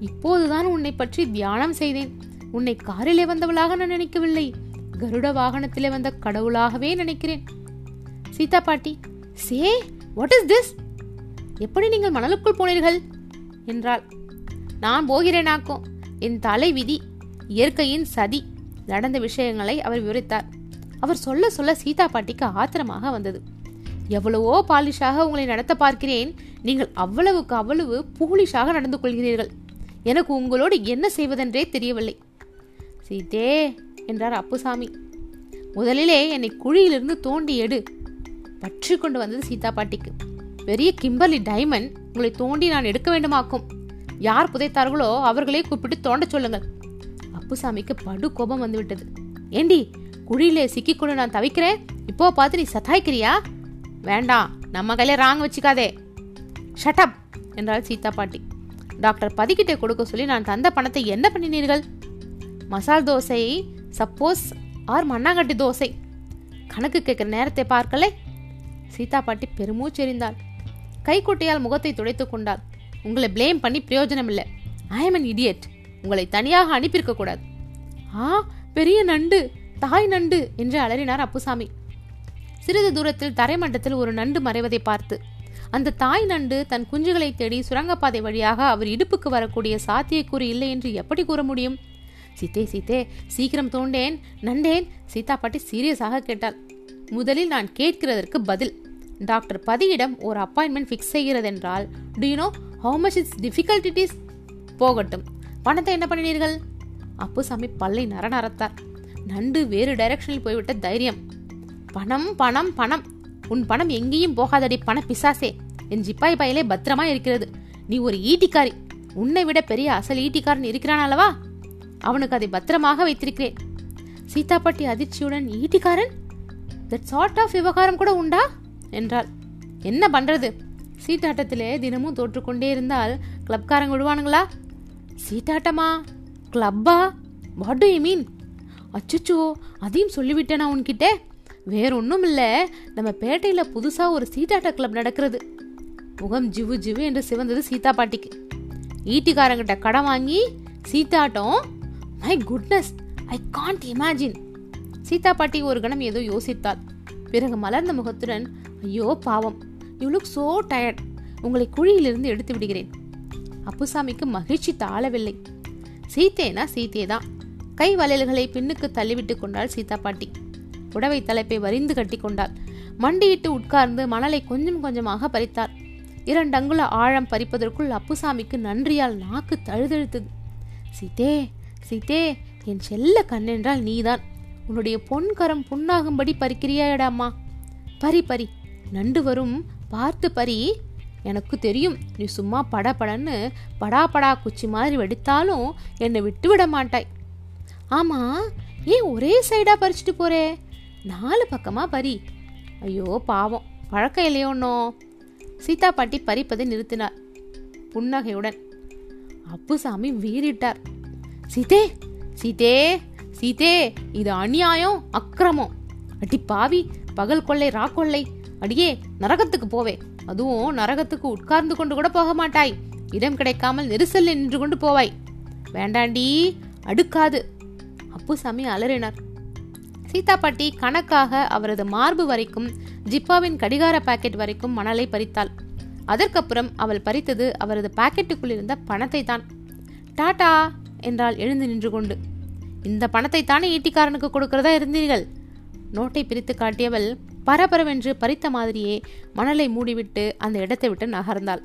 இப்போதுதான் உன்னை பற்றி தியானம் செய்தேன். உன்னை காரிலே வந்தவளாக நான் நினைக்கவில்லை. கருட வாகனத்திலே வந்த கடவுளாகவே நினைக்கிறேன். சீதா பாட்டி சே வாட் இஸ் திஸ் எப்படி நீங்கள் மணலுக்குள் போனீர்கள்? என்றாள். நான் போகிறேனாக்கும் என் தலை விதி இயற்கையின் சதி நடந்த விஷயங்களை அவர் விவரித்தார். அவர் சொல்ல சொல்ல சீதா பாட்டிக்கு ஆத்திரமாக வந்தது. எவ்வளவோ பாலிஷாக உங்களை நடத்த பார்க்கிறேன். நீங்கள் அவ்வளவுக்கு அவ்வளவு பூலிஷாக நடந்து கொள்கிறீர்கள். எனக்கு உங்களோடு என்ன செய்வதென்றே தெரியவில்லை. சீதே என்றார் அப்புசாமி. முதலிலே என்னை குழியிலிருந்து தோண்டி எடு. பற்றி கொண்டு வந்தது சீதா பாட்டிக்கு. பெரிய கிம்பர்லி டைமண்ட் உங்களை தோண்டி நான் எடுக்க வேண்டுமாக்கும். யார் புதைத்தார்களோ அவர்களே கூப்பிட்டு தோண்ட சொல்லுங்கள். அப்புசாமிக்கு படு கோபம் வந்துவிட்டது. ஏண்டி குழியிலே சிக்கிக்கொண்டு நான் தவிக்கிறேன்? இப்போ பார்த்து நீ சத்தாய்க்கிறியா? வேண்டாம் நம்ம கையில ராங் வச்சுக்காதே. ஷட்டப் என்றாள் சீதா பாட்டி. டாக்டர் பதிக்கிட்டே கொடுக்க சொல்லி நான் தந்த பணத்தை என்ன பண்ணினீர்கள்? மசால் தோசை சப்போஸ் ஆர் மண்ணாங்கட்டி தோசை. கணக்கு கேட்குற நேரத்தை பார்க்கலே. சீதா பாட்டி பெருமூச்செறிந்தாள் கைக்குட்டையால் முகத்தை துடைத்து கொண்டாள். உங்களை ப்ளேம் பண்ணி பிரயோஜனம் இல்லை ஐ எம் அன் இடியட் உங்களை தனியாக அனுப்பியிருக்க கூடாது. ஆ பெரிய நண்டு தாய் நண்டு என்று அலறினார் அப்புசாமி. சிறிது தூரத்தில் தரைமட்டத்தில் ஒரு நண்டு மறைவதை பார்த்து அந்த தாய் நண்டு தன் குஞ்சுகளை தேடி சுரங்கப்பாதை வழியாக அவர் இடுப்புக்கு வரக்கூடிய சாத்தியக்கூறு இல்லை என்று எப்படி கூற முடியும்? சீத்தே சீத்தே சீக்கிரம் தோண்டேன். நண்டேன்? சீதா பாட்டி சீரியஸாக கேட்டாள். முதலில் நான் கேட்கிறதற்கு பதில். டாக்டர் பதியிடம் ஒரு appointment fix செய்கிறதென்றால் do you know how much it's difficult it is போகட்டும். பணத்தை என்ன பண்ணினீர்கள்? அப்புசாமி பல்லை நரநரத்தார். நண்டு வேறு டைரக்ஷனில் போய்விட்ட தைரியம். பணம் பணம் பணம். உன் பணம் எங்கேயும் போகாதடி பண பிசாசே. என் ஜிப்பாய் பயலே பத்திரமா இருக்கிறது. நீ ஒரு ஈட்டிக்காரி. உன்னை விட பெரிய அசல் ஈட்டிக்காரன் இருக்கிறான் அல்லவா அவனுக்கு அதை பத்திரமாக வைத்திருக்கிறேன். சீதாப்பட்டி அதிர்ச்சியுடன் ஈட்டிக்காரன்? தட் சார்ட் ஆஃப் விவகாரம் கூட உண்டா? என்றாள். என்ன பண்றது? சீட்டாட்டத்திலே தினமும் தோற்றுக்கொண்டே இருந்தால் கிளப்காரங்க விடுவானுங்களா? சீட்டாட்டமா கிளப்பா? வாட் டு யூ மீன் அச்சுச்சோ அதையும் சொல்லிவிட்டேனா உன்கிட்ட? வேற ஒன்றும் இல்லை நம்ம பேட்டையில் புதுசாக ஒரு சீட்டாட்ட கிளப் நடக்கிறது. முகம் ஜிவு ஜிவு என்று சிவந்தது சீதா பாட்டிக்கு. ஈட்டிக்காரங்கிட்ட கடன் வாங்கி சீத்தாட்டம் my goodness I can't imagine Sita பாட்டி ஒரு கணம் ஏதோ யோசித்தாள். பிறகு மலர்ந்த முகத்துடன் ஐயோ பாவம். யூ லுக் சோ டயர்ட் உங்களை குழியிலிருந்து எடுத்து விடுகிறேன். அப்புசாமிக்கு மகிழ்ச்சி தாழவில்லை. சீத்தேனா சீத்தே தான் கை வளையல்களை பின்னுக்கு தள்ளிவிட்டு கொண்டாள் சீதா பாட்டி. புடவை தலைப்பை வரிந்து கட்டி கொண்டாள். மண்டியிட்டு உட்கார்ந்து மணலை கொஞ்சம் கொஞ்சமாக பறித்தார். இரண்டங்குல ஆழம் பறிப்பதற்குள் அப்புசாமிக்கு நன்றியால் நாக்கு தழுதழுத்தது. சீதே சீதே என் செல்ல கண்ணென்றால் நீதான். உன்னுடைய பொன்கரம் புண்ணாகும்படி பறிக்கிறியாடாம்மா பரி பரி. நண்டு வரும் பார்த்து பரி. எனக்கு தெரியும் நீ சும்மா படபடன்னு படா படா குச்சி மாதிரி வெடித்தாலும் என்னை விட்டு விட மாட்டாய். ஆமா ஏன் ஒரே சைடா பறிச்சுட்டு போறே? நாலு பக்கமா பரி. ஐயோ பாவம். பழக்கம் இல்லையோன்னோ சீதா பாட்டி பறிப்பதை நிறுத்தினார். புன்னகையுடன். அப்புசாமி வீறிட்டார். சீதே சீதே சீதே இது அநியாயம் அக்கிரமம். அடி பாவி பகல் கொள்ளை ராக்கொள்ளை அடியே நரகத்துக்கு போவே. அதுவும் நரகத்துக்கு உட்கார்ந்து கொண்டு கூட போக மாட்டாய். இடம் கிடைக்காமல் நெரிசலில் நின்று கொண்டு போவாய். வேண்டாண்டி அடுக்காது. அப்புசாமி அலறினார். சீதா பாட்டி கணக்காக அவரது மார்பு வரைக்கும் ஜிப்பாவின் கடிகார பாக்கெட் வரைக்கும் மணலை பறித்தாள். அதற்கப்புறம் அவள் பறித்தது அவரது பாக்கெட்டுக்குள் இருந்த பணத்தை தான் டாடா என்றால் எழுந்து நின்று கொண்டு. இந்த பணத்தை தானே ஈட்டிக்காரனுக்கு கொடுக்கிறதா இருந்தீர்கள்? நோட்டை பிரித்து காட்டியவள் பரபரவென்று பறித்த மாதிரியே மணலை மூடிவிட்டு அந்த இடத்தை விட்டு நகர்ந்தாள்.